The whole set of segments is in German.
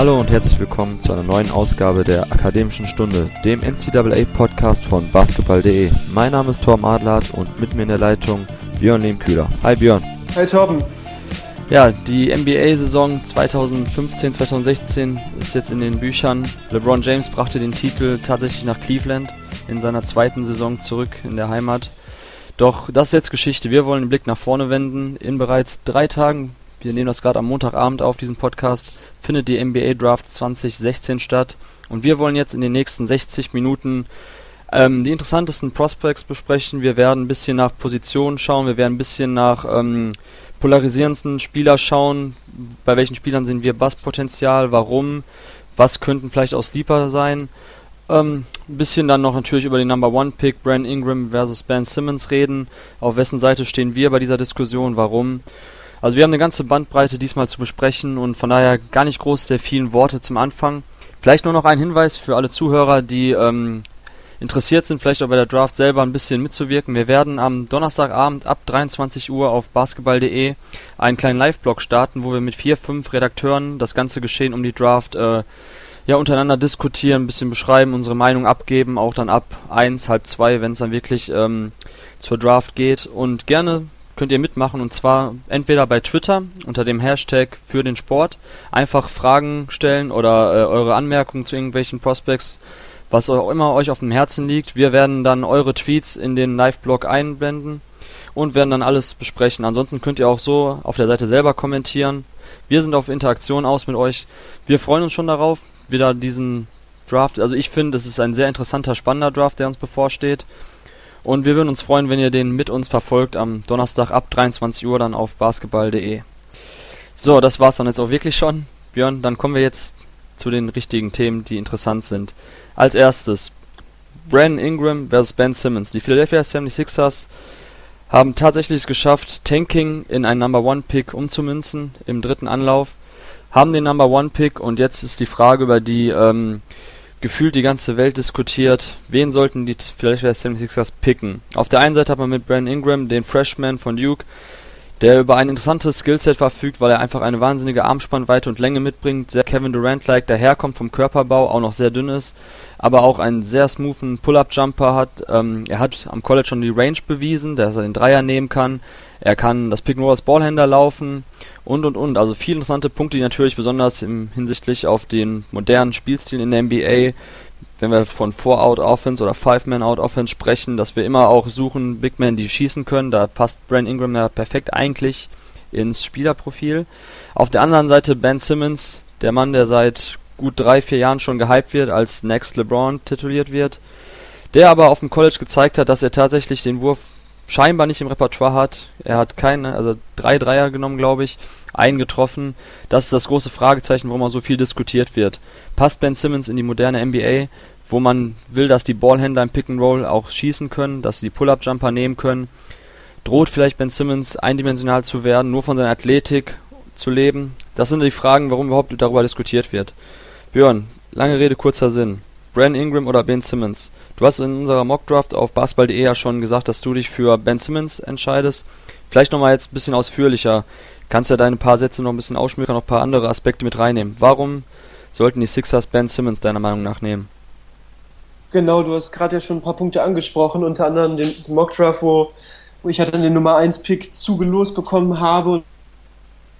Hallo und herzlich willkommen zu einer neuen Ausgabe der Akademischen Stunde, dem NCAA-Podcast von basketball.de. Mein Name ist Torben Adlert und mit mir in der Leitung Björn Lehmkühler. Hi Björn. Hi Torben. Ja, die NBA-Saison 2015-2016 ist jetzt in den Büchern. LeBron James brachte den Titel tatsächlich nach Cleveland in seiner zweiten Saison zurück in der Heimat. Doch das ist jetzt Geschichte. Wir wollen den Blick nach vorne wenden. In bereits drei Tagen, wir nehmen das gerade am Montagabend auf, diesen Podcast, findet die NBA Draft 2016 statt. Und wir wollen jetzt in den nächsten 60 Minuten ähm, die interessantesten Prospects besprechen. Wir werden ein bisschen nach Positionen schauen. Wir werden ein bisschen nach ähm, polarisierendsten Spieler schauen. Bei welchen Spielern sehen wir Basspotenzial? Warum? Was könnten vielleicht auch Sleeper sein? Ähm, ein bisschen dann noch natürlich über den Number One Pick Brand Ingram versus Ben Simmons reden. Auf wessen Seite stehen wir bei dieser Diskussion? Warum? Also wir haben eine ganze Bandbreite diesmal zu besprechen und von daher gar nicht groß der vielen Worte zum Anfang. Vielleicht nur noch ein Hinweis für alle Zuhörer, die ähm, interessiert sind, vielleicht auch bei der Draft selber ein bisschen mitzuwirken. Wir werden am Donnerstagabend ab 23 Uhr auf basketball.de einen kleinen Live-Blog starten, wo wir mit vier, fünf Redakteuren das ganze Geschehen um die Draft äh, ja untereinander diskutieren, ein bisschen beschreiben, unsere Meinung abgeben, auch dann ab eins, halb zwei, wenn es dann wirklich ähm, zur Draft geht. Und gerne könnt ihr mitmachen und zwar entweder bei Twitter unter dem Hashtag für den Sport einfach Fragen stellen oder äh, eure Anmerkungen zu irgendwelchen Prospects was auch immer euch auf dem Herzen liegt. Wir werden dann eure Tweets in den Live-Blog einblenden und werden dann alles besprechen. Ansonsten könnt ihr auch so auf der Seite selber kommentieren. Wir sind auf Interaktion aus mit euch. Wir freuen uns schon darauf, wieder diesen Draft. Also ich finde, es ist ein sehr interessanter, spannender Draft, der uns bevorsteht. Und wir würden uns freuen, wenn ihr den mit uns verfolgt am Donnerstag ab 23 Uhr dann auf basketball.de. So, das war's dann jetzt auch wirklich schon. Björn, dann kommen wir jetzt zu den richtigen Themen, die interessant sind. Als erstes Brandon Ingram vs. Ben Simmons. Die Philadelphia 76ers haben tatsächlich es geschafft, Tanking in einen Number One Pick umzumünzen im dritten Anlauf. Haben den Number One Pick und jetzt ist die Frage, über die ähm, gefühlt die ganze Welt diskutiert, wen sollten die Philadelphia 76ers picken. Auf der einen Seite hat man mit Brandon Ingram den Freshman von Duke, der über ein interessantes Skillset verfügt, weil er einfach eine wahnsinnige Armspannweite und Länge mitbringt, sehr Kevin Durant-like daherkommt vom Körperbau, auch noch sehr dünn ist, aber auch einen sehr smoothen Pull-Up-Jumper hat. Ähm, er hat am College schon die Range bewiesen, dass er den Dreier nehmen kann. Er kann das Pick-and-Roll als Ballhändler laufen und und und. Also viele interessante Punkte, die natürlich besonders im hinsichtlich auf den modernen Spielstil in der NBA wenn wir von Four-Out-Offense oder Five-Man-Out-Offense sprechen, dass wir immer auch suchen Big Men, die schießen können. Da passt Brand Ingram ja perfekt eigentlich ins Spielerprofil. Auf der anderen Seite Ben Simmons, der Mann, der seit gut drei, vier Jahren schon gehypt wird, als Next LeBron tituliert wird, der aber auf dem College gezeigt hat, dass er tatsächlich den Wurf scheinbar nicht im Repertoire hat. Er hat keine, also drei Dreier genommen, glaube ich, einen getroffen. Das ist das große Fragezeichen, warum er so viel diskutiert wird. Passt Ben Simmons in die moderne NBA? wo man will, dass die Ballhändler im Pick and Roll auch schießen können, dass sie die Pull-Up-Jumper nehmen können. Droht vielleicht Ben Simmons eindimensional zu werden, nur von seiner Athletik zu leben? Das sind die Fragen, warum überhaupt darüber diskutiert wird. Björn, lange Rede, kurzer Sinn. Brandon Ingram oder Ben Simmons? Du hast in unserer Mockdraft auf basketball.de ja schon gesagt, dass du dich für Ben Simmons entscheidest. Vielleicht nochmal jetzt ein bisschen ausführlicher. Kannst ja deine paar Sätze noch ein bisschen ausschmücken, noch ein paar andere Aspekte mit reinnehmen. Warum sollten die Sixers Ben Simmons deiner Meinung nach nehmen? Genau, du hast gerade ja schon ein paar Punkte angesprochen, unter anderem den, Mockdraft, wo, wo ich halt dann den Nummer 1 Pick zugelost bekommen habe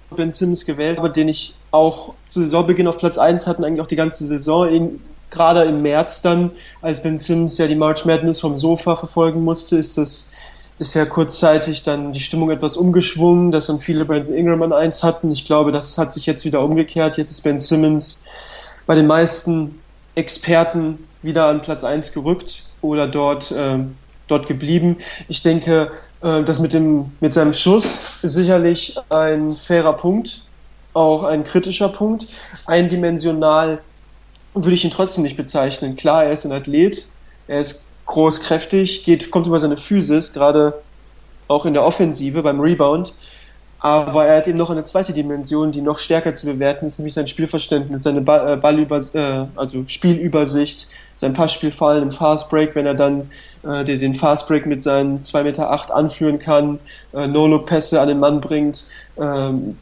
und Ben Simmons gewählt habe, den ich auch zu Saisonbeginn auf Platz 1 hatten, eigentlich auch die ganze Saison, gerade im März dann, als Ben Simmons ja die March Madness vom Sofa verfolgen musste, ist das ist ja kurzzeitig dann die Stimmung etwas umgeschwungen, dass dann viele Brandon Ingram an 1 hatten. Ich glaube, das hat sich jetzt wieder umgekehrt. Jetzt ist Ben Simmons bei den meisten Experten wieder an Platz 1 gerückt oder dort, äh, dort geblieben. Ich denke, äh, das mit, dem, mit seinem Schuss ist sicherlich ein fairer Punkt, auch ein kritischer Punkt. Eindimensional würde ich ihn trotzdem nicht bezeichnen. Klar, er ist ein Athlet, er ist groß, kräftig, geht, kommt über seine Physis, gerade auch in der Offensive beim Rebound. Aber er hat eben noch eine zweite Dimension, die noch stärker zu bewerten ist, nämlich sein Spielverständnis, seine äh, Ballüber äh, also Spielübersicht, sein Passspiel im Fastbreak, wenn er dann äh, den Fastbreak mit seinen 2,8 Meter anführen kann, äh, No-Look-Pässe an den Mann bringt, ähm,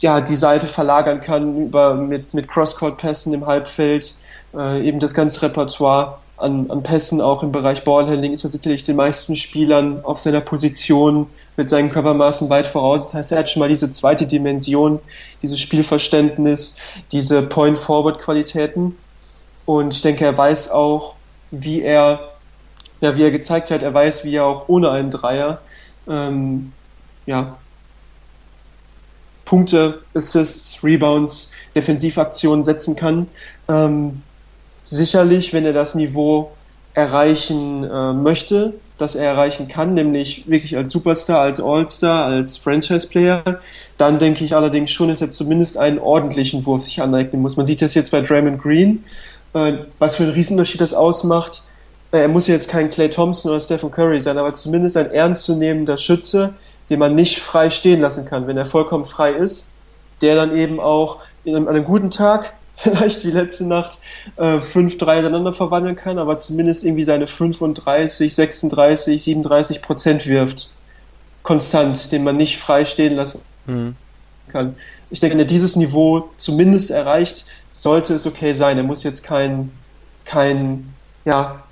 ja, die Seite verlagern kann über, mit, mit Cross-Court-Pässen im Halbfeld, äh, eben das ganze Repertoire an, an Pässen, auch im Bereich Ballhandling, ist er sicherlich den meisten Spielern auf seiner Position mit seinen Körpermaßen weit voraus. Das heißt, er hat schon mal diese zweite Dimension, dieses Spielverständnis, diese Point-Forward-Qualitäten. Und ich denke, er weiß auch, wie er, ja, wie er gezeigt hat, er weiß, wie er auch ohne einen Dreier, ähm, ja, Punkte, Assists, Rebounds, Defensivaktionen setzen kann. Ähm, sicherlich, wenn er das Niveau erreichen äh, möchte, das er erreichen kann, nämlich wirklich als Superstar, als All-Star, als Franchise-Player, dann denke ich allerdings schon, dass er zumindest einen ordentlichen Wurf sich aneignen muss. Man sieht das jetzt bei Draymond Green, äh, was für einen Riesenunterschied das ausmacht. Äh, er muss jetzt kein Clay Thompson oder Stephen Curry sein, aber zumindest ein ernstzunehmender Schütze, den man nicht frei stehen lassen kann, wenn er vollkommen frei ist, der dann eben auch an einem guten Tag vielleicht wie letzte Nacht äh, 5-3 hintereinander verwandeln kann, aber zumindest irgendwie seine 35, 36, 37 Prozent wirft. Konstant, den man nicht frei stehen lassen mhm. kann. Ich denke, wenn er dieses Niveau zumindest erreicht, sollte es okay sein. Er muss jetzt kein, kein, ja,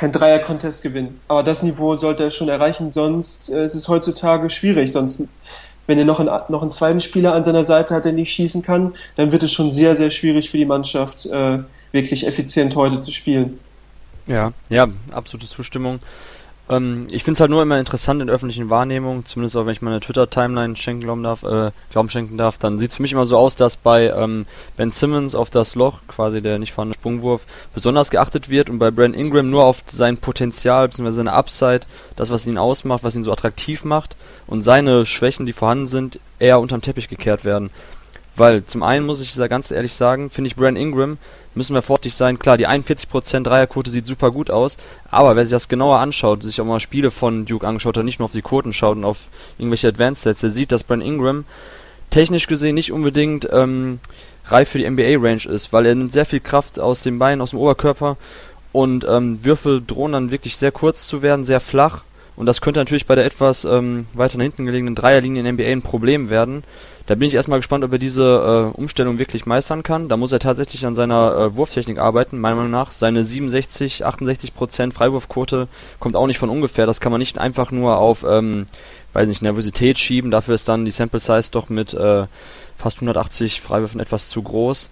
kein Dreier-Contest gewinnen. Aber das Niveau sollte er schon erreichen, sonst äh, ist es heutzutage schwierig. Sonst wenn er noch einen, noch einen zweiten Spieler an seiner Seite hat, der nicht schießen kann, dann wird es schon sehr, sehr schwierig für die Mannschaft, äh, wirklich effizient heute zu spielen. Ja, ja, absolute Zustimmung. Ähm, ich finde es halt nur immer interessant in öffentlichen Wahrnehmung, zumindest auch wenn ich meine Twitter-Timeline schenken glauben darf, äh, Glauben schenken darf, dann sieht es für mich immer so aus, dass bei ähm, Ben Simmons auf das Loch, quasi der nicht vorhandene Sprungwurf, besonders geachtet wird und bei Brand Ingram nur auf sein Potenzial bzw. seine Upside, das was ihn ausmacht, was ihn so attraktiv macht und seine Schwächen, die vorhanden sind, eher unterm Teppich gekehrt werden. Weil zum einen muss ich da ganz ehrlich sagen, finde ich Brand Ingram müssen wir vorsichtig sein. Klar, die 41% Dreierquote sieht super gut aus, aber wer sich das genauer anschaut, sich auch mal Spiele von Duke angeschaut hat, nicht nur auf die Quoten schaut und auf irgendwelche Advanced Sets, der sieht, dass Brent Ingram technisch gesehen nicht unbedingt ähm, reif für die NBA-Range ist, weil er nimmt sehr viel Kraft aus den Beinen, aus dem Oberkörper und ähm, Würfel drohen dann wirklich sehr kurz zu werden, sehr flach. Und das könnte natürlich bei der etwas ähm, weiter nach hinten gelegenen Dreierlinie in NBA ein Problem werden. Da bin ich erstmal gespannt, ob er diese äh, Umstellung wirklich meistern kann. Da muss er tatsächlich an seiner äh, Wurftechnik arbeiten, meiner Meinung nach. Seine 67, 68 Prozent Freiwurfquote kommt auch nicht von ungefähr. Das kann man nicht einfach nur auf, ähm, weiß nicht, Nervosität schieben. Dafür ist dann die Sample Size doch mit äh, fast 180 Freiwürfen etwas zu groß.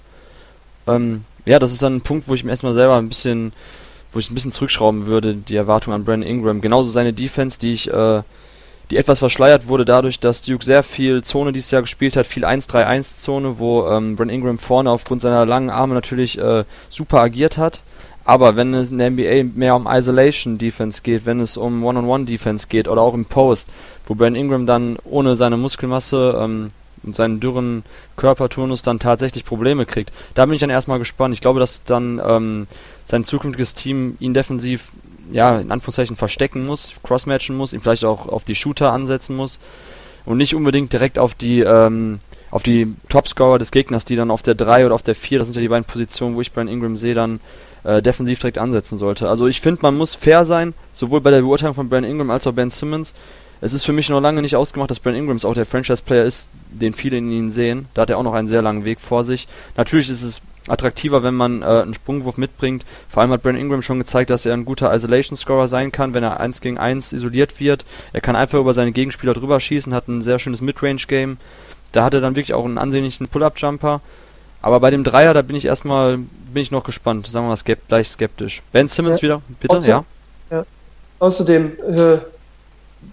Ähm, ja, das ist dann ein Punkt, wo ich mir erstmal selber ein bisschen, wo ich ein bisschen zurückschrauben würde, die Erwartung an Brandon Ingram. Genauso seine Defense, die ich äh, die etwas verschleiert wurde dadurch, dass Duke sehr viel Zone dieses Jahr gespielt hat, viel 1-3-1-Zone, wo ähm, Brent Ingram vorne aufgrund seiner langen Arme natürlich äh, super agiert hat. Aber wenn es in der NBA mehr um Isolation Defense geht, wenn es um One-on-One Defense geht oder auch im Post, wo Brent Ingram dann ohne seine Muskelmasse ähm, und seinen dürren Körperturnus dann tatsächlich Probleme kriegt, da bin ich dann erstmal gespannt. Ich glaube, dass dann ähm, sein zukünftiges Team ihn defensiv ja, in Anführungszeichen verstecken muss, crossmatchen muss, ihn vielleicht auch auf die Shooter ansetzen muss und nicht unbedingt direkt auf die ähm, auf die Topscorer des Gegners, die dann auf der 3 oder auf der 4, das sind ja die beiden Positionen, wo ich Brian Ingram sehe, dann äh, defensiv direkt ansetzen sollte. Also ich finde, man muss fair sein, sowohl bei der Beurteilung von Brian Ingram als auch Ben Simmons. Es ist für mich noch lange nicht ausgemacht, dass Brian Ingrams auch der Franchise-Player ist, den viele in ihn sehen. Da hat er auch noch einen sehr langen Weg vor sich. Natürlich ist es attraktiver, wenn man äh, einen Sprungwurf mitbringt. Vor allem hat Brandon Ingram schon gezeigt, dass er ein guter Isolation-Scorer sein kann, wenn er 1 gegen 1 isoliert wird. Er kann einfach über seine Gegenspieler drüber schießen, hat ein sehr schönes Midrange-Game. Da hat er dann wirklich auch einen ansehnlichen Pull-Up-Jumper. Aber bei dem Dreier, da bin ich erstmal, bin ich noch gespannt, sagen wir mal skept, gleich skeptisch. Ben Simmons ja. wieder, bitte, Außer, ja. ja. Außerdem, äh,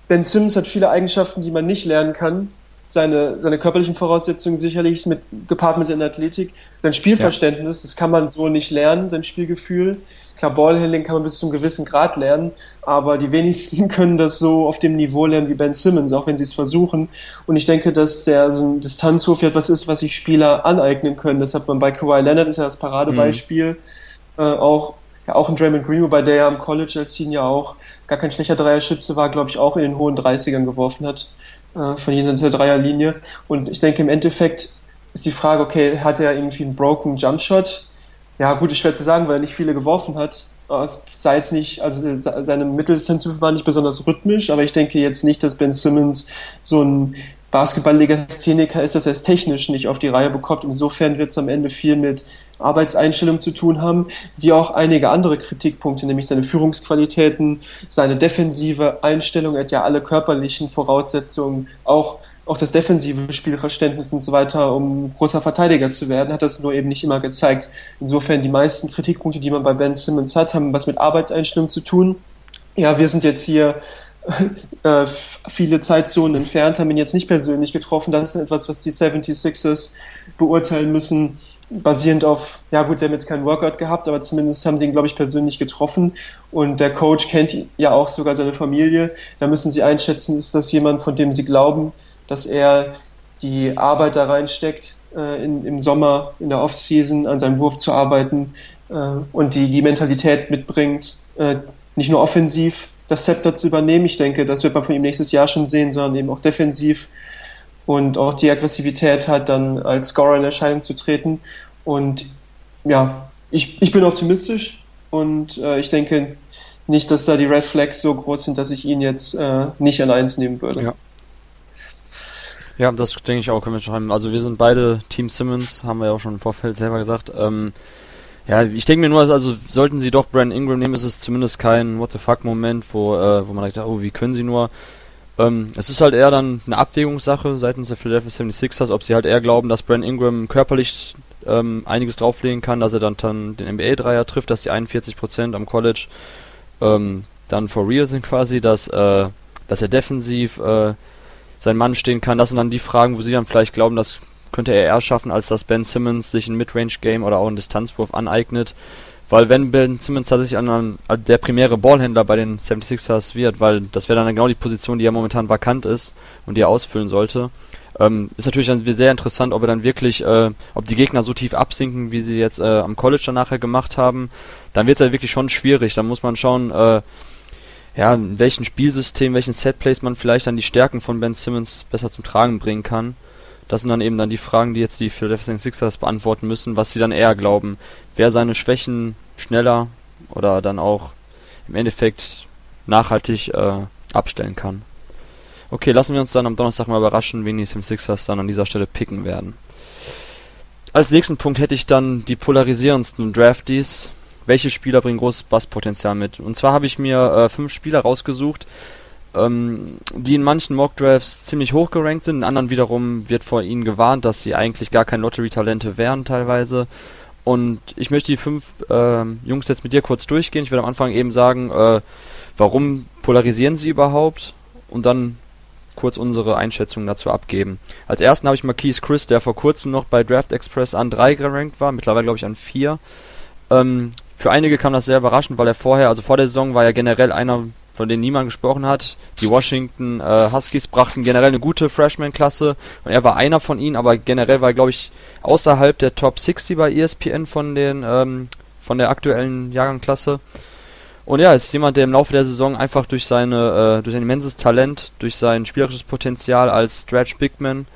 Ben Simmons hat viele Eigenschaften, die man nicht lernen kann seine, seine körperlichen Voraussetzungen sicherlich mit, gepaart mit seiner Athletik. Sein Spielverständnis, ja. das kann man so nicht lernen, sein Spielgefühl. Klar, Ballhandling kann man bis zu einem gewissen Grad lernen, aber die wenigsten können das so auf dem Niveau lernen wie Ben Simmons, auch wenn sie es versuchen. Und ich denke, dass der so ein Distanzwurf etwas ist, was sich Spieler aneignen können. Das hat man bei Kawhi Leonard, ist ja das Paradebeispiel. Mhm. Äh, auch, ja, auch in Draymond Green, wobei der ja am College als Senior auch gar kein schlechter Dreierschütze war, glaube ich, auch in den hohen 30ern geworfen hat äh, von jenseits der Dreierlinie. Und ich denke, im Endeffekt ist die Frage, okay, hat er irgendwie einen broken Jumpshot? Ja, gut, ist schwer zu sagen, weil er nicht viele geworfen hat. Sei es nicht, also seine Mitteldistanzwürfe waren nicht besonders rhythmisch, aber ich denke jetzt nicht, dass Ben Simmons so ein Basketball-Legastheniker ist, dass er es technisch nicht auf die Reihe bekommt. Insofern wird es am Ende viel mit Arbeitseinstellung zu tun haben, wie auch einige andere Kritikpunkte, nämlich seine Führungsqualitäten, seine defensive Einstellung, er hat ja alle körperlichen Voraussetzungen, auch, auch das defensive Spielverständnis und so weiter, um großer Verteidiger zu werden, hat das nur eben nicht immer gezeigt. Insofern die meisten Kritikpunkte, die man bei Ben Simmons hat, haben was mit Arbeitseinstellung zu tun. Ja, wir sind jetzt hier äh, viele Zeitzonen entfernt, haben ihn jetzt nicht persönlich getroffen. Das ist etwas, was die 76ers beurteilen müssen, basierend auf, ja gut, sie haben jetzt keinen Workout gehabt, aber zumindest haben sie ihn, glaube ich, persönlich getroffen. Und der Coach kennt ja auch sogar seine Familie. Da müssen sie einschätzen, ist das jemand, von dem sie glauben, dass er die Arbeit da reinsteckt, äh, in, im Sommer, in der Offseason an seinem Wurf zu arbeiten äh, und die, die Mentalität mitbringt, äh, nicht nur offensiv das Zepter zu übernehmen. Ich denke, das wird man von ihm nächstes Jahr schon sehen, sondern eben auch defensiv und auch die Aggressivität hat, dann als Scorer in Erscheinung zu treten. Und ja, ich, ich bin optimistisch und äh, ich denke nicht, dass da die Red Flags so groß sind, dass ich ihn jetzt äh, nicht an eins nehmen würde. Ja. Ja, das denke ich auch, können wir schreiben. Also wir sind beide Team Simmons, haben wir ja auch schon im Vorfeld selber gesagt. Ähm, ja, ich denke mir nur, also sollten sie doch Brandon Ingram nehmen, ist es zumindest kein What the fuck Moment, wo, äh, wo man sagt, oh, wie können sie nur. Ähm, es ist halt eher dann eine Abwägungssache seitens der Philadelphia 76ers, ob sie halt eher glauben, dass Brandon Ingram körperlich ähm, einiges drauflegen kann, dass er dann, dann den NBA-Dreier trifft, dass die 41% am College ähm, dann for real sind quasi, dass, äh, dass er defensiv äh, sein Mann stehen kann. Das sind dann die Fragen, wo sie dann vielleicht glauben, dass könnte er eher schaffen, als dass Ben Simmons sich ein Midrange-Game oder auch einen Distanzwurf aneignet. Weil wenn Ben Simmons tatsächlich an der primäre Ballhändler bei den 76ers wird, weil das wäre dann genau die Position, die ja momentan vakant ist und die er ausfüllen sollte, ähm, ist natürlich dann sehr interessant, ob er dann wirklich, äh, ob die Gegner so tief absinken, wie sie jetzt äh, am College dann nachher gemacht haben, dann wird es halt wirklich schon schwierig. Da muss man schauen, äh, ja, in welchem Spielsystem, welchen Setplays man vielleicht dann die Stärken von Ben Simmons besser zum Tragen bringen kann. Das sind dann eben dann die Fragen, die jetzt die Philadelphia Sixers beantworten müssen, was sie dann eher glauben. Wer seine Schwächen schneller oder dann auch im Endeffekt nachhaltig äh, abstellen kann. Okay, lassen wir uns dann am Donnerstag mal überraschen, wen die Sixers dann an dieser Stelle picken werden. Als nächsten Punkt hätte ich dann die polarisierendsten Draftees. Welche Spieler bringen großes Basspotenzial mit? Und zwar habe ich mir äh, fünf Spieler rausgesucht, ähm, die in manchen Mockdrafts ziemlich hoch gerankt sind, in anderen wiederum wird vor ihnen gewarnt, dass sie eigentlich gar kein Lottery-Talente wären teilweise. Und ich möchte die fünf äh, Jungs jetzt mit dir kurz durchgehen. Ich werde am Anfang eben sagen, äh, warum polarisieren sie überhaupt und dann kurz unsere Einschätzung dazu abgeben. Als ersten habe ich Marquise Chris, der vor kurzem noch bei Draft Express an 3 gerankt war, mittlerweile glaube ich an 4. Ähm, für einige kam das sehr überraschend, weil er vorher, also vor der Saison war er generell einer von denen niemand gesprochen hat. Die Washington äh, Huskies brachten generell eine gute Freshman-Klasse und er war einer von ihnen, aber generell war er, glaube ich, außerhalb der Top 60 bei ESPN von den ähm, von der aktuellen Jahrgangklasse. Und ja, ist jemand, der im Laufe der Saison einfach durch seine äh, durch sein immenses Talent, durch sein spielerisches Potenzial als Stretch Bigman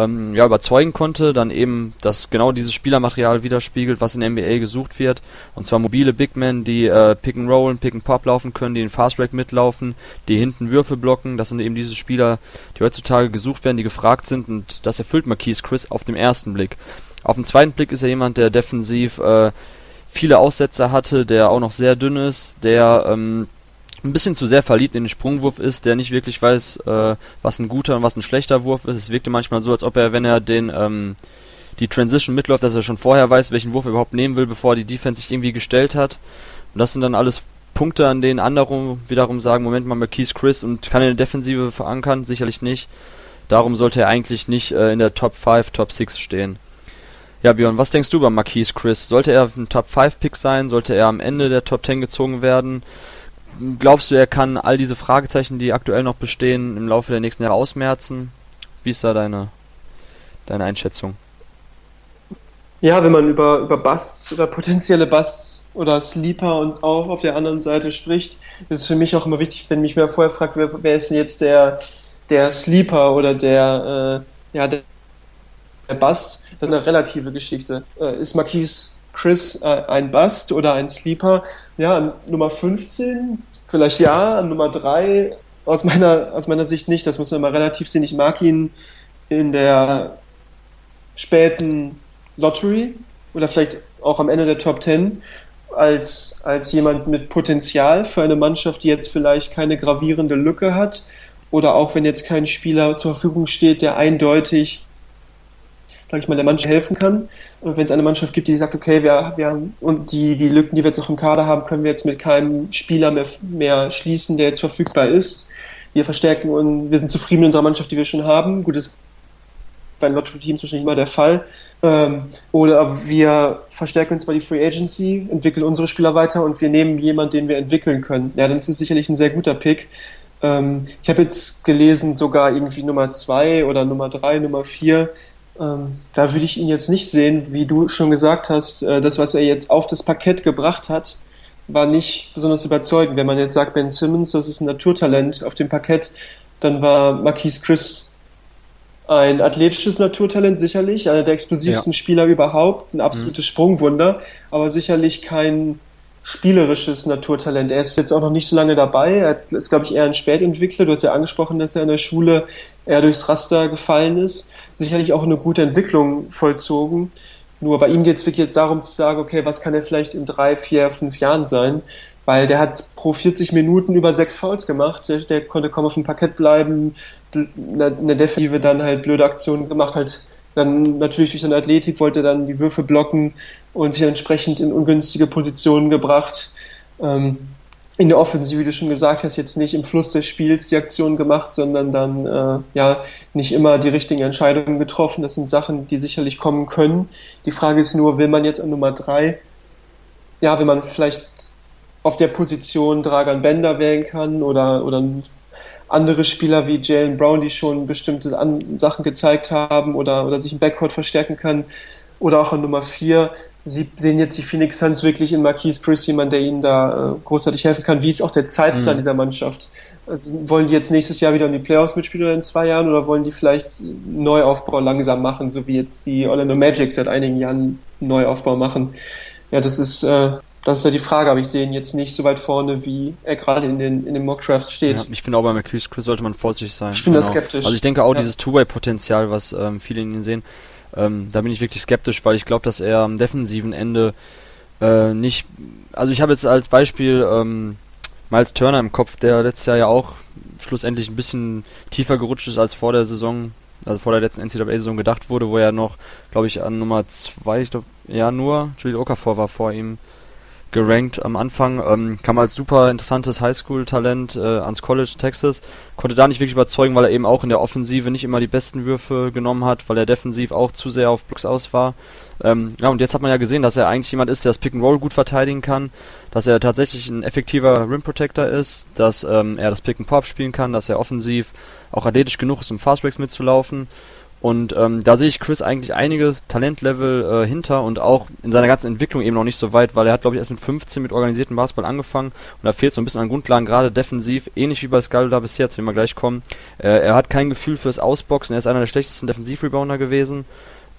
ähm, ja, überzeugen konnte, dann eben, dass genau dieses Spielermaterial widerspiegelt, was in der NBA gesucht wird. Und zwar mobile Big Men, die äh, Pick and Roll, Pick and Pop laufen können, die in Fast Break mitlaufen, die hinten Würfe blocken. Das sind eben diese Spieler, die heutzutage gesucht werden, die gefragt sind und das erfüllt Marquise Chris auf dem ersten Blick. Auf dem zweiten Blick ist er jemand, der defensiv äh, viele Aussetzer hatte, der auch noch sehr dünn ist, der ähm, ein bisschen zu sehr verliebt in den Sprungwurf ist, der nicht wirklich weiß, äh, was ein guter und was ein schlechter Wurf ist. Es wirkte manchmal so, als ob er, wenn er den ähm, die Transition mitläuft, dass er schon vorher weiß, welchen Wurf er überhaupt nehmen will, bevor die Defense sich irgendwie gestellt hat. Und das sind dann alles Punkte, an denen andere wiederum sagen, Moment mal, Marquise Chris und kann er eine Defensive verankern? Sicherlich nicht. Darum sollte er eigentlich nicht äh, in der Top 5, Top 6 stehen. Ja, Björn, was denkst du über Marquise Chris? Sollte er ein Top 5 Pick sein? Sollte er am Ende der Top 10 gezogen werden? Glaubst du, er kann all diese Fragezeichen, die aktuell noch bestehen, im Laufe der nächsten Jahre ausmerzen? Wie ist da deine, deine Einschätzung? Ja, wenn man über, über Busts oder potenzielle Busts oder Sleeper und auch auf der anderen Seite spricht, ist es für mich auch immer wichtig, wenn mich wer vorher fragt, wer, wer ist denn jetzt der, der Sleeper oder der, äh, ja, der, der Bust, das ist eine relative Geschichte. Äh, ist Marquise Chris äh, ein Bust oder ein Sleeper? Ja, Nummer 15 vielleicht ja, Nummer 3 aus meiner, aus meiner Sicht nicht. Das muss man mal relativ sehen. Ich mag ihn in der späten Lottery oder vielleicht auch am Ende der Top 10 als, als jemand mit Potenzial für eine Mannschaft, die jetzt vielleicht keine gravierende Lücke hat oder auch wenn jetzt kein Spieler zur Verfügung steht, der eindeutig, sage ich mal, der Mannschaft helfen kann. Wenn es eine Mannschaft gibt, die sagt, okay, wir, wir haben, und die, die Lücken, die wir jetzt noch im Kader haben, können wir jetzt mit keinem Spieler mehr, mehr schließen, der jetzt verfügbar ist. Wir verstärken und wir sind zufrieden mit unserer Mannschaft, die wir schon haben. Gut, das ist bei den Lottery Teams wahrscheinlich immer der Fall. Ähm, oder wir verstärken uns bei die Free Agency, entwickeln unsere Spieler weiter und wir nehmen jemanden, den wir entwickeln können. Ja, dann ist es sicherlich ein sehr guter Pick ähm, ich habe jetzt gelesen, sogar irgendwie Nummer 2 oder Nummer 3, Nummer 4 da würde ich ihn jetzt nicht sehen, wie du schon gesagt hast, äh, das, was er jetzt auf das Parkett gebracht hat, war nicht besonders überzeugend. Wenn man jetzt sagt, Ben Simmons, das ist ein Naturtalent auf dem Parkett, dann war Marquise Chris ein athletisches Naturtalent, sicherlich, einer der explosivsten ja. Spieler überhaupt, ein absolutes mhm. Sprungwunder, aber sicherlich kein spielerisches Naturtalent. Er ist jetzt auch noch nicht so lange dabei. Er ist, glaube ich, eher ein Spätentwickler. Du hast ja angesprochen, dass er in der Schule eher durchs Raster gefallen ist. Sicherlich auch eine gute Entwicklung vollzogen. Nur bei ihm geht es wirklich jetzt darum zu sagen, okay, was kann er vielleicht in drei, vier, fünf Jahren sein? Weil der hat pro 40 Minuten über sechs Fouls gemacht. Der, der konnte kaum auf dem Parkett bleiben. Eine Defensive dann halt blöde Aktionen gemacht, halt dann natürlich durch seine Athletik wollte er dann die Würfe blocken und sich entsprechend in ungünstige Positionen gebracht. Ähm, in der Offensive, wie du schon gesagt hast, jetzt nicht im Fluss des Spiels die Aktion gemacht, sondern dann äh, ja nicht immer die richtigen Entscheidungen getroffen. Das sind Sachen, die sicherlich kommen können. Die Frage ist nur, will man jetzt an Nummer drei, ja, wenn man vielleicht auf der Position Dragan Bender wählen kann oder, oder andere Spieler wie Jalen Brown, die schon bestimmte Sachen gezeigt haben oder, oder sich im Backcourt verstärken kann. Oder auch an Nummer 4. Sie sehen jetzt die Phoenix Suns wirklich in Marquise Chris, jemand, der ihnen da äh, großartig helfen kann. Wie ist auch der Zeitplan mhm. dieser Mannschaft? Also wollen die jetzt nächstes Jahr wieder in die Playoffs mitspielen oder in zwei Jahren oder wollen die vielleicht Neuaufbau langsam machen, so wie jetzt die Orlando Magic seit einigen Jahren Neuaufbau machen? Ja, das ist äh, das ist ja die Frage, aber ich sehe ihn jetzt nicht so weit vorne, wie er gerade in den, in den Mockdrafts steht. Ja, ich finde auch bei McCreary sollte man vorsichtig sein. Ich bin genau. da skeptisch. Also ich denke auch ja. dieses Two-Way-Potenzial, was ähm, viele in ihm sehen, ähm, da bin ich wirklich skeptisch, weil ich glaube, dass er am defensiven Ende äh, nicht, also ich habe jetzt als Beispiel ähm, Miles Turner im Kopf, der letztes Jahr ja auch schlussendlich ein bisschen tiefer gerutscht ist als vor der Saison, also vor der letzten NCAA-Saison gedacht wurde, wo er noch, glaube ich, an Nummer 2, ich glaube, ja nur, Julie Okafor war vor ihm gerankt am Anfang. Ähm, kam als super interessantes Highschool-Talent äh, ans College Texas. Konnte da nicht wirklich überzeugen, weil er eben auch in der Offensive nicht immer die besten Würfe genommen hat, weil er defensiv auch zu sehr auf Brooks aus war. Ähm, ja, und jetzt hat man ja gesehen, dass er eigentlich jemand ist, der das Pick and Roll gut verteidigen kann, dass er tatsächlich ein effektiver Rim Protector ist, dass ähm, er das Pick and Pop spielen kann, dass er offensiv auch athletisch genug ist, um Fastbreaks mitzulaufen. Und ähm, da sehe ich Chris eigentlich einiges Talentlevel äh, hinter und auch in seiner ganzen Entwicklung eben noch nicht so weit, weil er hat, glaube ich, erst mit 15 mit organisiertem Basketball angefangen und da fehlt so ein bisschen an Grundlagen, gerade defensiv, ähnlich wie bei Skalda bisher, zu dem wir gleich kommen. Äh, er hat kein Gefühl fürs Ausboxen, er ist einer der schlechtesten Defensiv-Rebounder gewesen.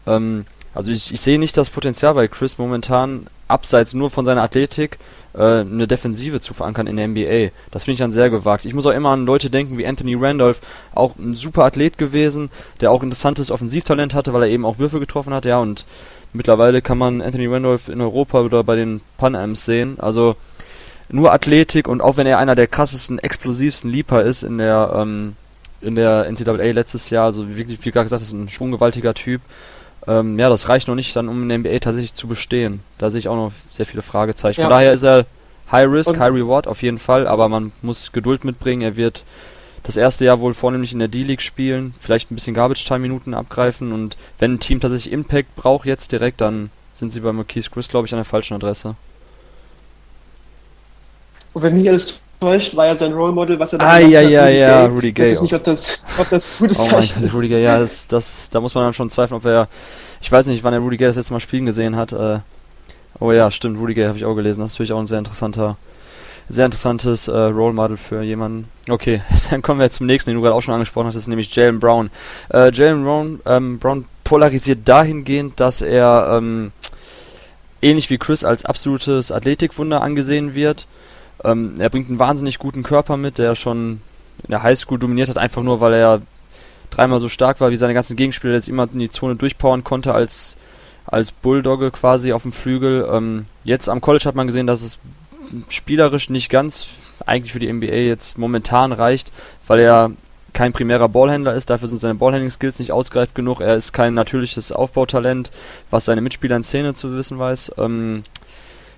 Ähm, also ich, ich sehe nicht das Potenzial bei Chris momentan, abseits nur von seiner Athletik, äh, eine Defensive zu verankern in der NBA. Das finde ich dann sehr gewagt. Ich muss auch immer an Leute denken wie Anthony Randolph, auch ein super Athlet gewesen, der auch interessantes Offensivtalent hatte, weil er eben auch Würfe getroffen hat, ja, und mittlerweile kann man Anthony Randolph in Europa oder bei den Pan Ams sehen. Also nur Athletik und auch wenn er einer der krassesten, explosivsten Leaper ist in der ähm, in der NCAA letztes Jahr, also wirklich, wie gerade gesagt, ist ein schwunggewaltiger Typ, ähm, ja, das reicht noch nicht dann, um in der NBA tatsächlich zu bestehen. Da sehe ich auch noch sehr viele Fragezeichen. Ja. Von daher ist er High Risk, Und High Reward auf jeden Fall, aber man muss Geduld mitbringen. Er wird das erste Jahr wohl vornehmlich in der D-League spielen, vielleicht ein bisschen Garbage-Time-Minuten abgreifen und wenn ein Team tatsächlich Impact braucht jetzt direkt, dann sind sie bei Marquise Chris, glaube ich, an der falschen Adresse. Und wenn mich alles täuscht, war ja sein Role Model, was er da ah, ja, ja, ja, Rudy Gay. Ich weiß nicht, ob das, ob das gutes oh Zeichen ist. Rudy Gay, ja, das, das, da muss man dann schon zweifeln, ob er, ich weiß nicht, wann er Rudy Gay das letzte Mal spielen gesehen hat. Äh, oh ja, stimmt, Rudy Gay habe ich auch gelesen. Das ist natürlich auch ein sehr interessanter, sehr interessantes äh, Role Model für jemanden. Okay, dann kommen wir jetzt zum nächsten, den du gerade auch schon angesprochen hast, das ist nämlich Jalen Brown. Äh, Jalen Brown, ähm, Brown polarisiert dahingehend, dass er ähm, ähnlich wie Chris als absolutes Athletikwunder angesehen wird. Ähm, er bringt einen wahnsinnig guten Körper mit, der schon in der Highschool dominiert hat, einfach nur, weil er dreimal so stark war wie seine ganzen Gegenspieler, jetzt immer in die Zone durchpowern konnte als, als Bulldogge quasi auf dem Flügel. Ähm, jetzt am College hat man gesehen, dass es spielerisch nicht ganz eigentlich für die NBA jetzt momentan reicht, weil er kein primärer Ballhändler ist, dafür sind seine Ballhandling-Skills nicht ausgereift genug, er ist kein natürliches Aufbautalent, was seine Mitspieler in Szene zu wissen weiß. Ähm,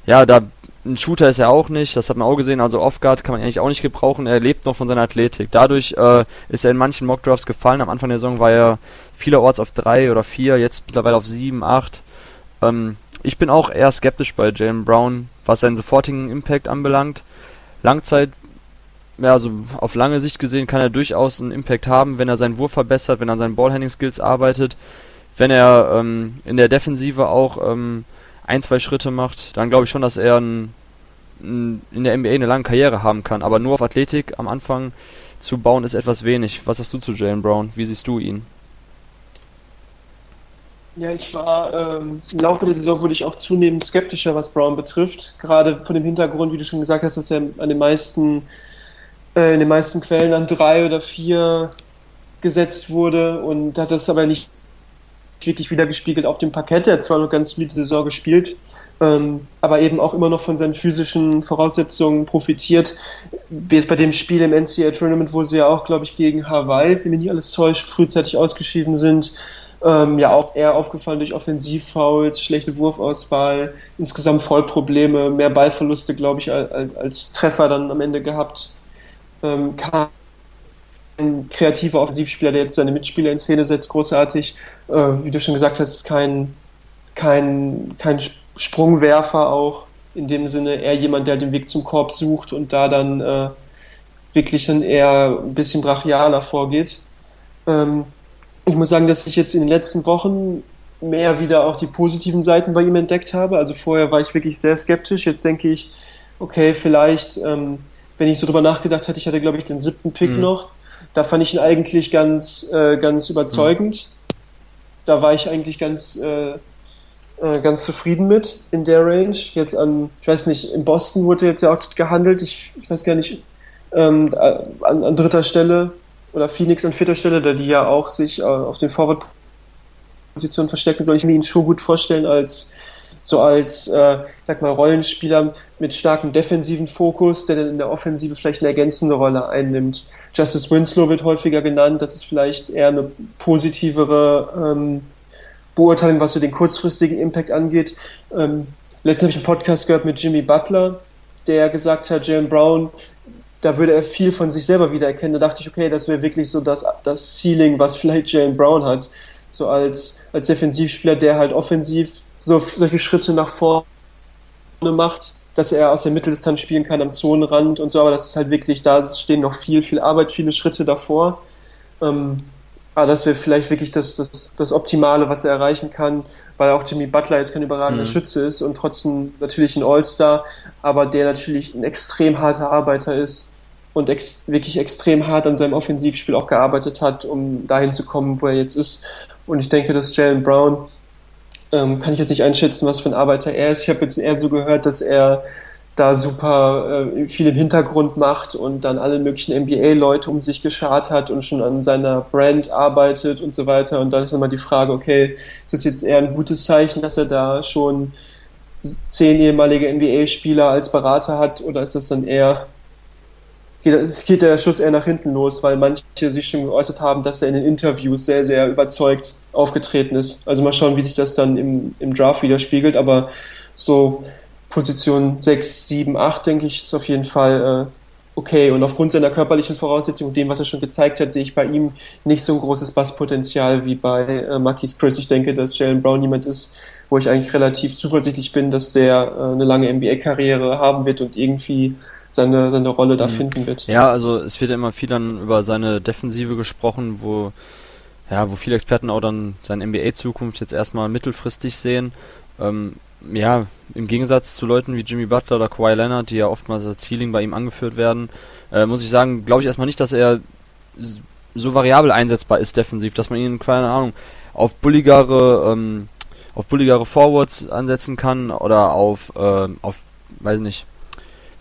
ja, da ein Shooter ist er auch nicht, das hat man auch gesehen, also Offguard kann man eigentlich auch nicht gebrauchen, er lebt noch von seiner Athletik. Dadurch äh, ist er in manchen Mockdrafts gefallen, am Anfang der Saison war er vielerorts auf 3 oder 4, jetzt mittlerweile auf 7, 8. Ähm, ich bin auch eher skeptisch bei Jalen Brown, was seinen sofortigen Impact anbelangt. Langzeit, ja, also auf lange Sicht gesehen kann er durchaus einen Impact haben, wenn er seinen Wurf verbessert, wenn er an seinen Ballhandling-Skills arbeitet, wenn er ähm, in der Defensive auch ähm, ein, zwei Schritte macht, dann glaube ich schon, dass er ein, ein, in der NBA eine lange Karriere haben kann. Aber nur auf Athletik am Anfang zu bauen ist etwas wenig. Was hast du zu Jalen Brown? Wie siehst du ihn? Ja, ich war ähm, im Laufe der Saison wurde ich auch zunehmend skeptischer, was Brown betrifft. Gerade von dem Hintergrund, wie du schon gesagt hast, dass er an den meisten, äh, in den meisten Quellen an drei oder vier gesetzt wurde und hat das aber nicht wirklich wieder gespiegelt auf dem Parkett. Er hat zwar noch ganz viel die Saison gespielt, ähm, aber eben auch immer noch von seinen physischen Voraussetzungen profitiert. Wie es bei dem Spiel im NCAA Tournament, wo sie ja auch, glaube ich, gegen Hawaii, wenn mich nicht alles täuscht, frühzeitig ausgeschieden sind, ähm, ja auch eher aufgefallen durch Offensivfouls, schlechte Wurfauswahl, insgesamt Vollprobleme, mehr Ballverluste, glaube ich, als, als, Treffer dann am Ende gehabt. Ähm, ein kreativer Offensivspieler, der jetzt seine Mitspieler in Szene setzt, großartig. Äh, wie du schon gesagt hast, kein, kein, kein Sprungwerfer auch. In dem Sinne eher jemand, der den Weg zum Korb sucht und da dann äh, wirklich dann eher ein bisschen brachialer vorgeht. Ähm, ich muss sagen, dass ich jetzt in den letzten Wochen mehr wieder auch die positiven Seiten bei ihm entdeckt habe. Also vorher war ich wirklich sehr skeptisch. Jetzt denke ich, okay, vielleicht, ähm, wenn ich so drüber nachgedacht hätte, ich hatte, glaube ich, den siebten Pick mhm. noch, da fand ich ihn eigentlich ganz, äh, ganz überzeugend. Mhm. Da war ich eigentlich ganz, äh, äh, ganz zufrieden mit in der Range. Jetzt an, ich weiß nicht, in Boston wurde jetzt ja auch gehandelt. Ich, ich weiß gar nicht, ähm, an, an, dritter Stelle oder Phoenix an vierter Stelle, da die ja auch sich äh, auf den Forward-Positionen verstecken, soll ich mir ihn schon gut vorstellen als so als, äh, sag mal, Rollenspieler mit starkem defensiven Fokus, der dann in der Offensive vielleicht eine ergänzende Rolle einnimmt. Justice Winslow wird häufiger genannt, das ist vielleicht eher eine positivere ähm, Beurteilung, was so den kurzfristigen Impact angeht. Ähm, letztens habe ich einen Podcast gehört mit Jimmy Butler, der gesagt hat, Jalen Brown, da würde er viel von sich selber wiedererkennen. Da dachte ich, okay, das wäre wirklich so das, das Ceiling, was vielleicht Jalen Brown hat. So als, als Defensivspieler, der halt offensiv so solche Schritte nach vorne macht, dass er aus der Mitteldistanz spielen kann am Zonenrand und so, aber das ist halt wirklich, da stehen noch viel, viel Arbeit, viele Schritte davor. Ähm, aber das wäre vielleicht wirklich das, das, das Optimale, was er erreichen kann, weil auch Jimmy Butler jetzt kein überragender mhm. Schütze ist und trotzdem natürlich ein All-Star, aber der natürlich ein extrem harter Arbeiter ist und ex wirklich extrem hart an seinem Offensivspiel auch gearbeitet hat, um dahin zu kommen, wo er jetzt ist. Und ich denke, dass Jalen Brown ähm, kann ich jetzt nicht einschätzen, was für ein Arbeiter er ist. Ich habe jetzt eher so gehört, dass er da super äh, viel im Hintergrund macht und dann alle möglichen NBA-Leute um sich geschart hat und schon an seiner Brand arbeitet und so weiter. Und dann ist immer die Frage, okay, ist das jetzt eher ein gutes Zeichen, dass er da schon zehn ehemalige NBA-Spieler als Berater hat oder ist das dann eher geht, geht der Schuss eher nach hinten los, weil manche sich schon geäußert haben, dass er in den Interviews sehr, sehr überzeugt aufgetreten ist. Also mal schauen, wie sich das dann im, im Draft widerspiegelt, aber so Position 6, 7, 8, denke ich, ist auf jeden Fall äh, okay. Und aufgrund seiner körperlichen Voraussetzungen und dem, was er schon gezeigt hat, sehe ich bei ihm nicht so ein großes Basspotenzial wie bei äh, Marquis Chris. Ich denke, dass Jalen Brown jemand ist, wo ich eigentlich relativ zuversichtlich bin, dass der äh, eine lange NBA-Karriere haben wird und irgendwie seine, seine Rolle da mhm. finden wird. Ja, also es wird ja immer viel dann über seine Defensive gesprochen, wo ja, wo viele Experten auch dann seine NBA-Zukunft jetzt erstmal mittelfristig sehen. Ähm, ja, im Gegensatz zu Leuten wie Jimmy Butler oder Kawhi Leonard, die ja oftmals als Ceiling bei ihm angeführt werden, äh, muss ich sagen, glaube ich erstmal nicht, dass er so variabel einsetzbar ist defensiv, dass man ihn, keine Ahnung, auf bulligere, ähm, auf bulligere Forwards ansetzen kann oder auf, äh, auf, weiß nicht,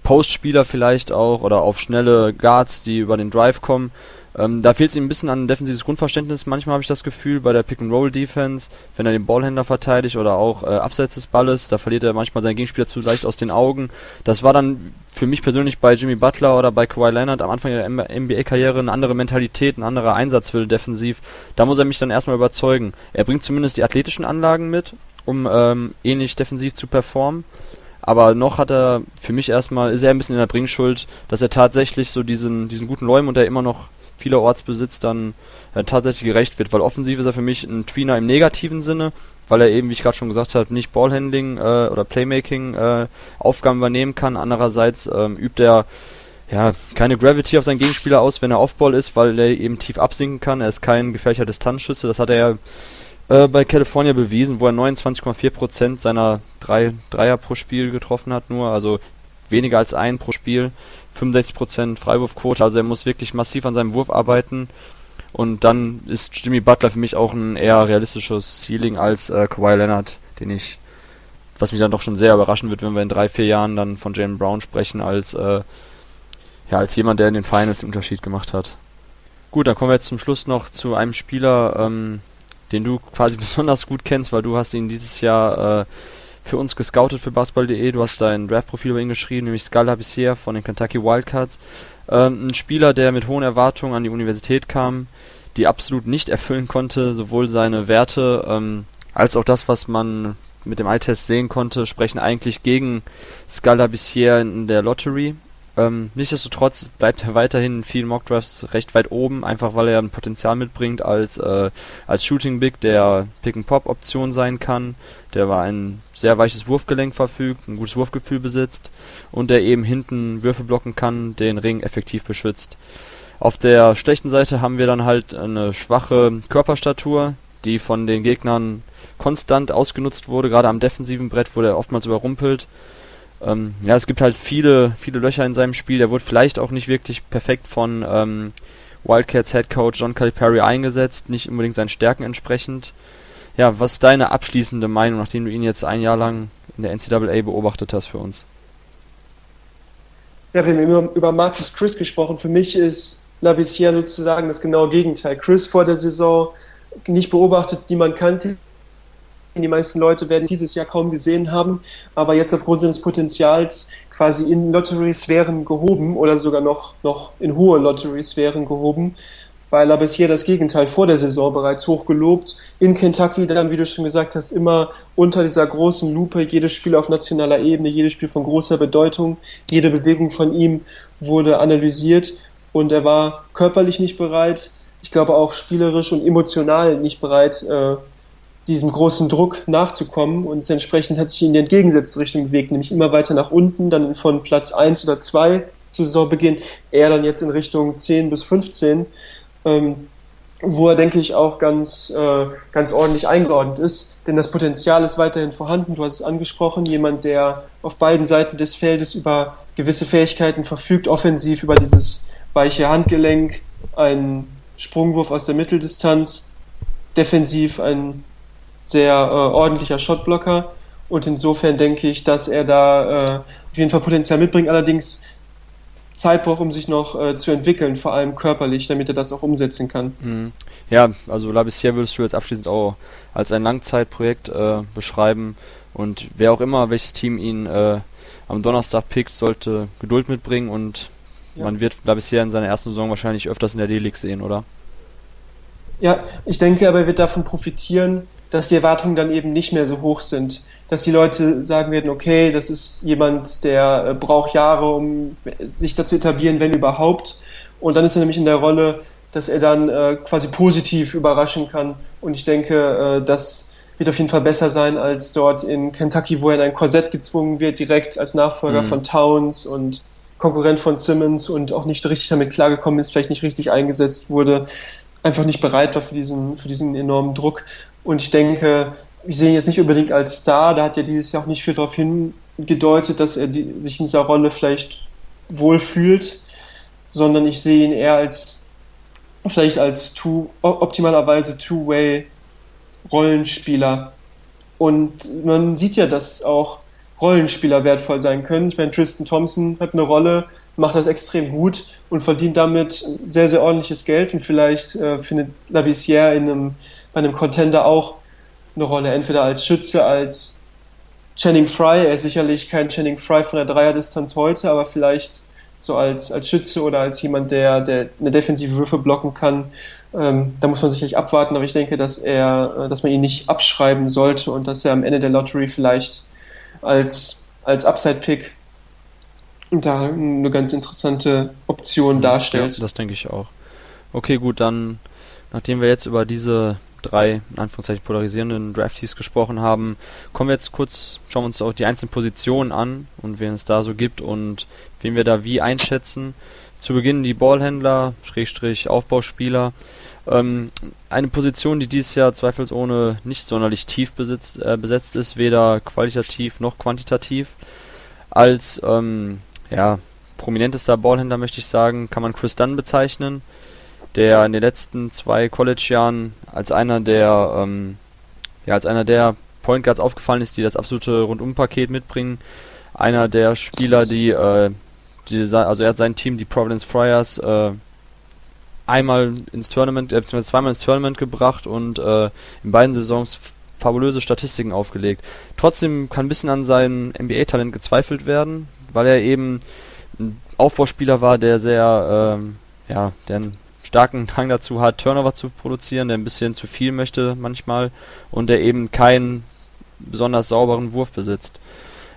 Postspieler vielleicht auch oder auf schnelle Guards, die über den Drive kommen. Ähm, da fehlt es ihm ein bisschen an defensives Grundverständnis. Manchmal habe ich das Gefühl bei der Pick-and-Roll-Defense, wenn er den Ballhändler verteidigt oder auch äh, abseits des Balles, da verliert er manchmal seinen Gegenspieler zu leicht aus den Augen. Das war dann für mich persönlich bei Jimmy Butler oder bei Kawhi Leonard am Anfang der NBA-Karriere eine andere Mentalität, ein anderer Einsatzwille defensiv. Da muss er mich dann erstmal überzeugen. Er bringt zumindest die athletischen Anlagen mit, um ähm, ähnlich defensiv zu performen. Aber noch hat er für mich erstmal, ist er ein bisschen in der Bringschuld, dass er tatsächlich so diesen, diesen guten Leumund, der immer noch vielerorts besitzt, dann äh, tatsächlich gerecht wird. Weil offensiv ist er für mich ein Tweener im negativen Sinne, weil er eben, wie ich gerade schon gesagt habe, nicht Ballhandling äh, oder Playmaking äh, Aufgaben übernehmen kann. Andererseits ähm, übt er ja, keine Gravity auf seinen Gegenspieler aus, wenn er Offball ist, weil er eben tief absinken kann. Er ist kein gefährlicher Distanzschütze. Das hat er ja äh, bei California bewiesen, wo er 29,4% seiner drei, Dreier pro Spiel getroffen hat nur. Also weniger als ein pro Spiel. 65% Freiwurfquote, also er muss wirklich massiv an seinem Wurf arbeiten. Und dann ist Jimmy Butler für mich auch ein eher realistisches Ceiling als äh, Kawhi Leonard, den ich, was mich dann doch schon sehr überraschen wird, wenn wir in drei, vier Jahren dann von Jalen Brown sprechen, als, äh, ja, als jemand, der in den Finals den Unterschied gemacht hat. Gut, dann kommen wir jetzt zum Schluss noch zu einem Spieler, ähm, den du quasi besonders gut kennst, weil du hast ihn dieses Jahr äh, für uns gescoutet für basketball.de. Du hast dein Draft-Profil über ihn geschrieben, nämlich Scala Bissier von den Kentucky Wildcats. Ähm, ein Spieler, der mit hohen Erwartungen an die Universität kam, die absolut nicht erfüllen konnte, sowohl seine Werte ähm, als auch das, was man mit dem Eye-Test sehen konnte, sprechen eigentlich gegen Scala Bissier in der Lottery. Ähm, nichtsdestotrotz bleibt er weiterhin in vielen Mockdrafts recht weit oben, einfach weil er ein Potenzial mitbringt als, äh, als Shooting Big, der Pick-and-Pop-Option sein kann, der war ein sehr weiches Wurfgelenk verfügt, ein gutes Wurfgefühl besitzt und der eben hinten Würfe blocken kann, den Ring effektiv beschützt. Auf der schlechten Seite haben wir dann halt eine schwache Körperstatur, die von den Gegnern konstant ausgenutzt wurde, gerade am defensiven Brett wurde er oftmals überrumpelt ähm, ja, es gibt halt viele, viele Löcher in seinem Spiel. Er wurde vielleicht auch nicht wirklich perfekt von ähm, Wildcats Head Coach John Calipari eingesetzt, nicht unbedingt seinen Stärken entsprechend. Ja, was ist deine abschließende Meinung, nachdem du ihn jetzt ein Jahr lang in der NCAA beobachtet hast für uns? Ja, wir haben immer über Marcus Chris gesprochen. Für mich ist Labissière sozusagen das genaue Gegenteil. Chris vor der Saison nicht beobachtet, die man kannte, die meisten Leute werden dieses Jahr kaum gesehen haben, aber jetzt aufgrund seines Potenzials quasi in Lottery-Sphären gehoben oder sogar noch, noch in hohe Lottery-Sphären gehoben, weil er bisher das Gegenteil vor der Saison bereits hochgelobt. In Kentucky dann, wie du schon gesagt hast, immer unter dieser großen Lupe, jedes Spiel auf nationaler Ebene, jedes Spiel von großer Bedeutung, jede Bewegung von ihm wurde analysiert und er war körperlich nicht bereit, ich glaube auch spielerisch und emotional nicht bereit, äh, diesem großen Druck nachzukommen und entsprechend hat sich in die entgegengesetzte Richtung bewegt, nämlich immer weiter nach unten, dann von Platz 1 oder 2 zu Saisonbeginn, eher dann jetzt in Richtung 10 bis 15, ähm, wo er, denke ich, auch ganz, äh, ganz ordentlich eingeordnet ist, denn das Potenzial ist weiterhin vorhanden, du hast es angesprochen, jemand, der auf beiden Seiten des Feldes über gewisse Fähigkeiten verfügt, offensiv über dieses weiche Handgelenk, einen Sprungwurf aus der Mitteldistanz, defensiv ein sehr äh, ordentlicher Shotblocker und insofern denke ich, dass er da äh, auf jeden Fall Potenzial mitbringt, allerdings Zeit braucht, um sich noch äh, zu entwickeln, vor allem körperlich, damit er das auch umsetzen kann. Mhm. Ja, also Labissière würdest du jetzt abschließend auch als ein Langzeitprojekt äh, beschreiben und wer auch immer, welches Team ihn äh, am Donnerstag pickt, sollte Geduld mitbringen und ja. man wird Labissière in seiner ersten Saison wahrscheinlich öfters in der D-League sehen, oder? Ja, ich denke aber, er wird davon profitieren, dass die Erwartungen dann eben nicht mehr so hoch sind. Dass die Leute sagen werden, okay, das ist jemand, der äh, braucht Jahre, um sich dazu etablieren, wenn überhaupt. Und dann ist er nämlich in der Rolle, dass er dann äh, quasi positiv überraschen kann. Und ich denke, äh, das wird auf jeden Fall besser sein als dort in Kentucky, wo er in ein Korsett gezwungen wird, direkt als Nachfolger mhm. von Towns und Konkurrent von Simmons und auch nicht richtig damit klargekommen ist, vielleicht nicht richtig eingesetzt wurde, einfach nicht bereit war für diesen, für diesen enormen Druck. Und ich denke, ich sehe ihn jetzt nicht unbedingt als Star, da hat ja dieses Jahr auch nicht viel darauf hingedeutet, dass er die, sich in dieser Rolle vielleicht wohlfühlt, sondern ich sehe ihn eher als vielleicht als two, optimalerweise Two-Way-Rollenspieler. Und man sieht ja, dass auch Rollenspieler wertvoll sein können. Ich meine, Tristan Thompson hat eine Rolle, macht das extrem gut und verdient damit sehr, sehr ordentliches Geld und vielleicht äh, findet Labissière in einem, bei einem Contender auch eine Rolle, entweder als Schütze, als Channing Fry, er ist sicherlich kein Channing Fry von der Dreierdistanz heute, aber vielleicht so als, als Schütze oder als jemand, der, der eine defensive Würfe blocken kann. Ähm, da muss man sicherlich abwarten, aber ich denke, dass er, äh, dass man ihn nicht abschreiben sollte und dass er am Ende der Lottery vielleicht als, als Upside-Pick da eine ganz interessante Option darstellt. Ja, das denke ich auch. Okay, gut, dann, nachdem wir jetzt über diese drei, in Anführungszeichen, polarisierenden Draftees gesprochen haben, kommen wir jetzt kurz, schauen wir uns auch die einzelnen Positionen an und wen es da so gibt und wen wir da wie einschätzen. Zu Beginn die Ballhändler, Schrägstrich Aufbauspieler. Ähm, eine Position, die dieses Jahr zweifelsohne nicht sonderlich tief besitzt, äh, besetzt ist, weder qualitativ noch quantitativ. Als ähm, ja, prominentester Ballhändler möchte ich sagen, kann man Chris Dunn bezeichnen, der in den letzten zwei College-Jahren als einer der ähm, ja, als einer der Point Guards aufgefallen ist, die das absolute Rundumpaket mitbringen. Einer der Spieler, die, äh, die also er hat sein Team, die Providence Friars, äh, einmal ins Tournament, äh, beziehungsweise zweimal ins Tournament gebracht und äh, in beiden Saisons fabulöse Statistiken aufgelegt. Trotzdem kann ein bisschen an seinem NBA-Talent gezweifelt werden, weil er eben ein Aufbauspieler war, der sehr, ähm, ja, der einen starken Hang dazu hat, Turnover zu produzieren, der ein bisschen zu viel möchte manchmal und der eben keinen besonders sauberen Wurf besitzt.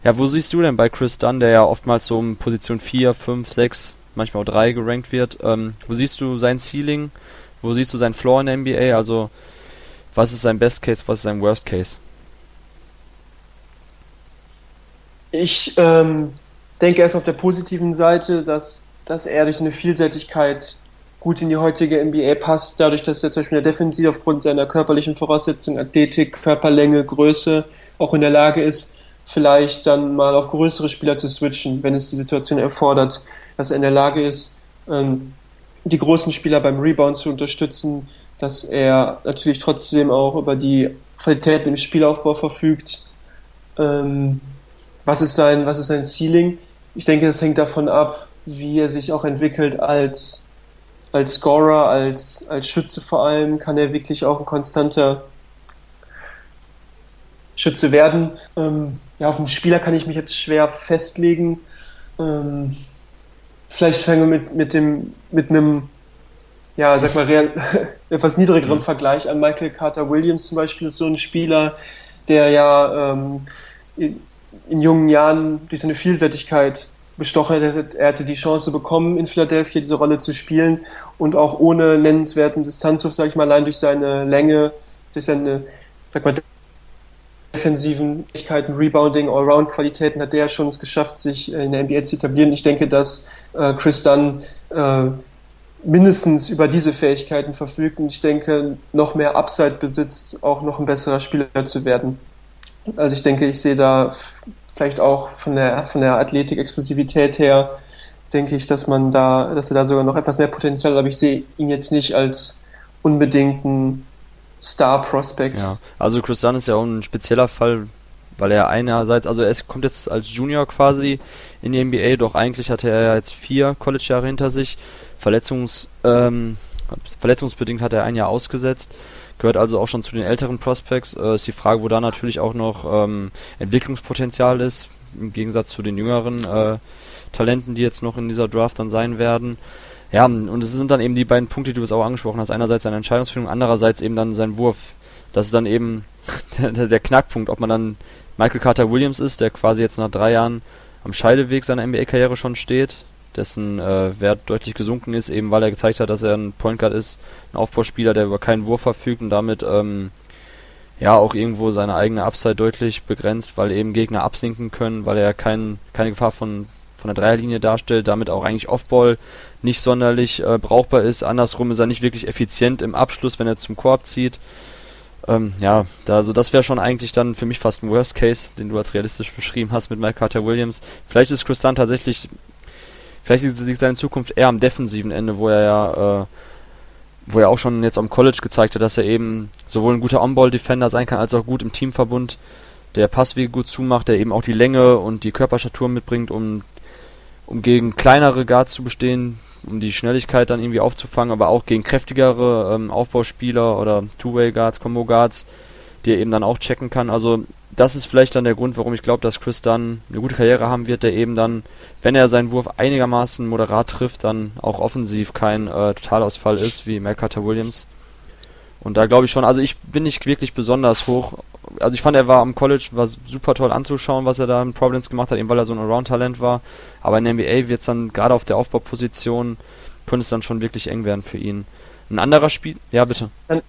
Ja, wo siehst du denn bei Chris Dunn, der ja oftmals so um Position 4, 5, 6 manchmal auch 3 gerankt wird. Ähm, wo siehst du sein Ceiling? Wo siehst du sein Floor in der NBA? Also, was ist sein Best Case, was ist sein Worst Case? Ich ähm, denke erst auf der positiven Seite, dass, dass er durch seine Vielseitigkeit gut in die heutige NBA passt, dadurch, dass er zum Beispiel Defensive aufgrund seiner körperlichen Voraussetzungen, Athletik, Körperlänge, Größe auch in der Lage ist, vielleicht dann mal auf größere Spieler zu switchen, wenn es die Situation erfordert dass er in der Lage ist, ähm, die großen Spieler beim Rebound zu unterstützen, dass er natürlich trotzdem auch über die Qualitäten im Spielaufbau verfügt. Ähm, was ist sein, was ist sein Ceiling? Ich denke, das hängt davon ab, wie er sich auch entwickelt als, als Scorer, als, als Schütze vor allem. Kann er wirklich auch ein konstanter Schütze werden? Ähm, ja, auf den Spieler kann ich mich jetzt schwer festlegen. Ähm, Vielleicht fangen wir mit, mit dem, mit einem, ja, sag mal, real, etwas niedrigeren mhm. Vergleich an. Michael Carter Williams zum Beispiel ist so ein Spieler, der ja ähm, in, in, jungen Jahren durch seine Vielseitigkeit bestochen hätte. Er hätte die Chance bekommen, in Philadelphia diese Rolle zu spielen und auch ohne nennenswerten Distanzwurf, sag ich mal, allein durch seine Länge, durch seine, sag mal, defensiven Fähigkeiten, Rebounding, Allround-Qualitäten hat der schon es geschafft, sich in der NBA zu etablieren. Ich denke, dass äh, Chris Dunn äh, mindestens über diese Fähigkeiten verfügt und ich denke, noch mehr Upside besitzt, auch noch ein besserer Spieler zu werden. Also ich denke, ich sehe da vielleicht auch von der, von der Athletik-Explosivität her, denke ich, dass man da, dass er da sogar noch etwas mehr Potenzial hat, aber ich sehe ihn jetzt nicht als unbedingten Star Prospect. Ja, also Chris Dunn ist ja auch ein spezieller Fall, weil er einerseits, also er kommt jetzt als Junior quasi in die NBA, doch eigentlich hatte er jetzt vier College-Jahre hinter sich. Verletzungs, ähm, verletzungsbedingt hat er ein Jahr ausgesetzt, gehört also auch schon zu den älteren Prospects. Äh, ist die Frage, wo da natürlich auch noch ähm, Entwicklungspotenzial ist, im Gegensatz zu den jüngeren äh, Talenten, die jetzt noch in dieser Draft dann sein werden. Ja, und es sind dann eben die beiden Punkte, die du es auch angesprochen hast. Einerseits seine Entscheidungsfindung, andererseits eben dann sein Wurf. Das ist dann eben der, der Knackpunkt, ob man dann Michael Carter Williams ist, der quasi jetzt nach drei Jahren am Scheideweg seiner NBA-Karriere schon steht, dessen äh, Wert deutlich gesunken ist, eben weil er gezeigt hat, dass er ein Point Guard ist, ein Aufbauspieler, der über keinen Wurf verfügt und damit ähm, ja auch irgendwo seine eigene Upside deutlich begrenzt, weil eben Gegner absinken können, weil er kein, keine Gefahr von von der Dreierlinie darstellt, damit auch eigentlich Offball nicht sonderlich äh, brauchbar ist. Andersrum ist er nicht wirklich effizient im Abschluss, wenn er zum Korb zieht. Ähm, ja, da, also das wäre schon eigentlich dann für mich fast ein Worst Case, den du als realistisch beschrieben hast mit Mike Carter Williams. Vielleicht ist Chris Dunn tatsächlich, vielleicht liegt seine Zukunft eher am defensiven Ende, wo er ja, äh, wo er auch schon jetzt am College gezeigt hat, dass er eben sowohl ein guter On-Ball-Defender sein kann, als auch gut im Teamverbund der Passwege gut zumacht, der eben auch die Länge und die Körperstatur mitbringt, um, um gegen kleinere Guards zu bestehen, um die Schnelligkeit dann irgendwie aufzufangen, aber auch gegen kräftigere ähm, Aufbauspieler oder Two-Way-Guards, Combo-Guards, die er eben dann auch checken kann. Also das ist vielleicht dann der Grund, warum ich glaube, dass Chris dann eine gute Karriere haben wird, der eben dann, wenn er seinen Wurf einigermaßen moderat trifft, dann auch offensiv kein äh, Totalausfall ist, wie Mel Carter Williams. Und da glaube ich schon, also ich bin nicht wirklich besonders hoch. Also ich fand, er war am College, war super toll anzuschauen, was er da in Providence gemacht hat, eben weil er so ein Around-Talent war. Aber in der NBA wird es dann gerade auf der Aufbauposition, könnte es dann schon wirklich eng werden für ihn. Ein anderer Spiel, ja bitte. Dann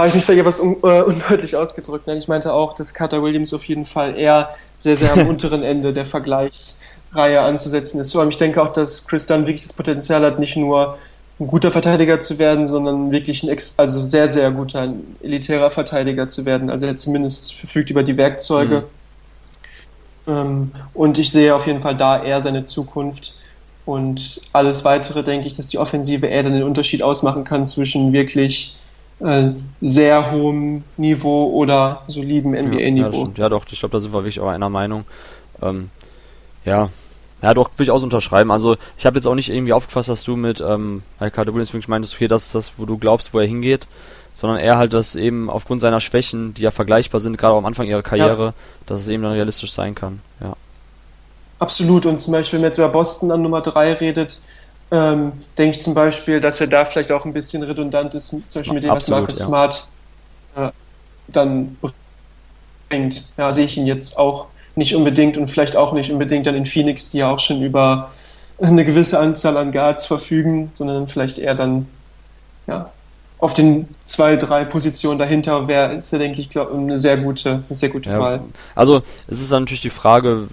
habe ich mich vielleicht etwas un äh, undeutlich ausgedrückt. Nein, ich meinte auch, dass Carter Williams auf jeden Fall eher sehr, sehr am unteren Ende der Vergleichsreihe anzusetzen ist. Aber ich denke auch, dass Chris Dunn wirklich das Potenzial hat, nicht nur ein guter Verteidiger zu werden, sondern wirklich ein ex also sehr, sehr guter, ein elitärer Verteidiger zu werden. Also er zumindest verfügt über die Werkzeuge. Mhm. Ähm, und ich sehe auf jeden Fall da eher seine Zukunft. Und alles weitere denke ich, dass die Offensive eher dann den Unterschied ausmachen kann zwischen wirklich äh, sehr hohem Niveau oder solidem NBA-Niveau. Ja, ja, doch, ich glaube, da sind wir wirklich auch einer Meinung. Ähm, ja, ja, doch, würde ich auch unterschreiben. Also, ich habe jetzt auch nicht irgendwie aufgefasst, dass du mit ähm, Ricardo Williams wirklich meintest, okay, das ist das, wo du glaubst, wo er hingeht, sondern eher halt, dass eben aufgrund seiner Schwächen, die ja vergleichbar sind, gerade am Anfang ihrer Karriere, ja. dass es eben dann realistisch sein kann. Ja. Absolut. Und zum Beispiel, wenn man jetzt über Boston an Nummer 3 redet, ähm, denke ich zum Beispiel, dass er da vielleicht auch ein bisschen redundant ist, zum Beispiel mit dem, was Marcus ja. Smart äh, dann bringt. Ja, sehe ich ihn jetzt auch nicht unbedingt und vielleicht auch nicht unbedingt dann in Phoenix, die ja auch schon über eine gewisse Anzahl an Guards verfügen, sondern vielleicht eher dann ja, auf den zwei, drei Positionen dahinter wäre, ist er, denke ich, glaub, eine sehr gute, eine sehr gute ja, Wahl. Also es ist dann natürlich die Frage,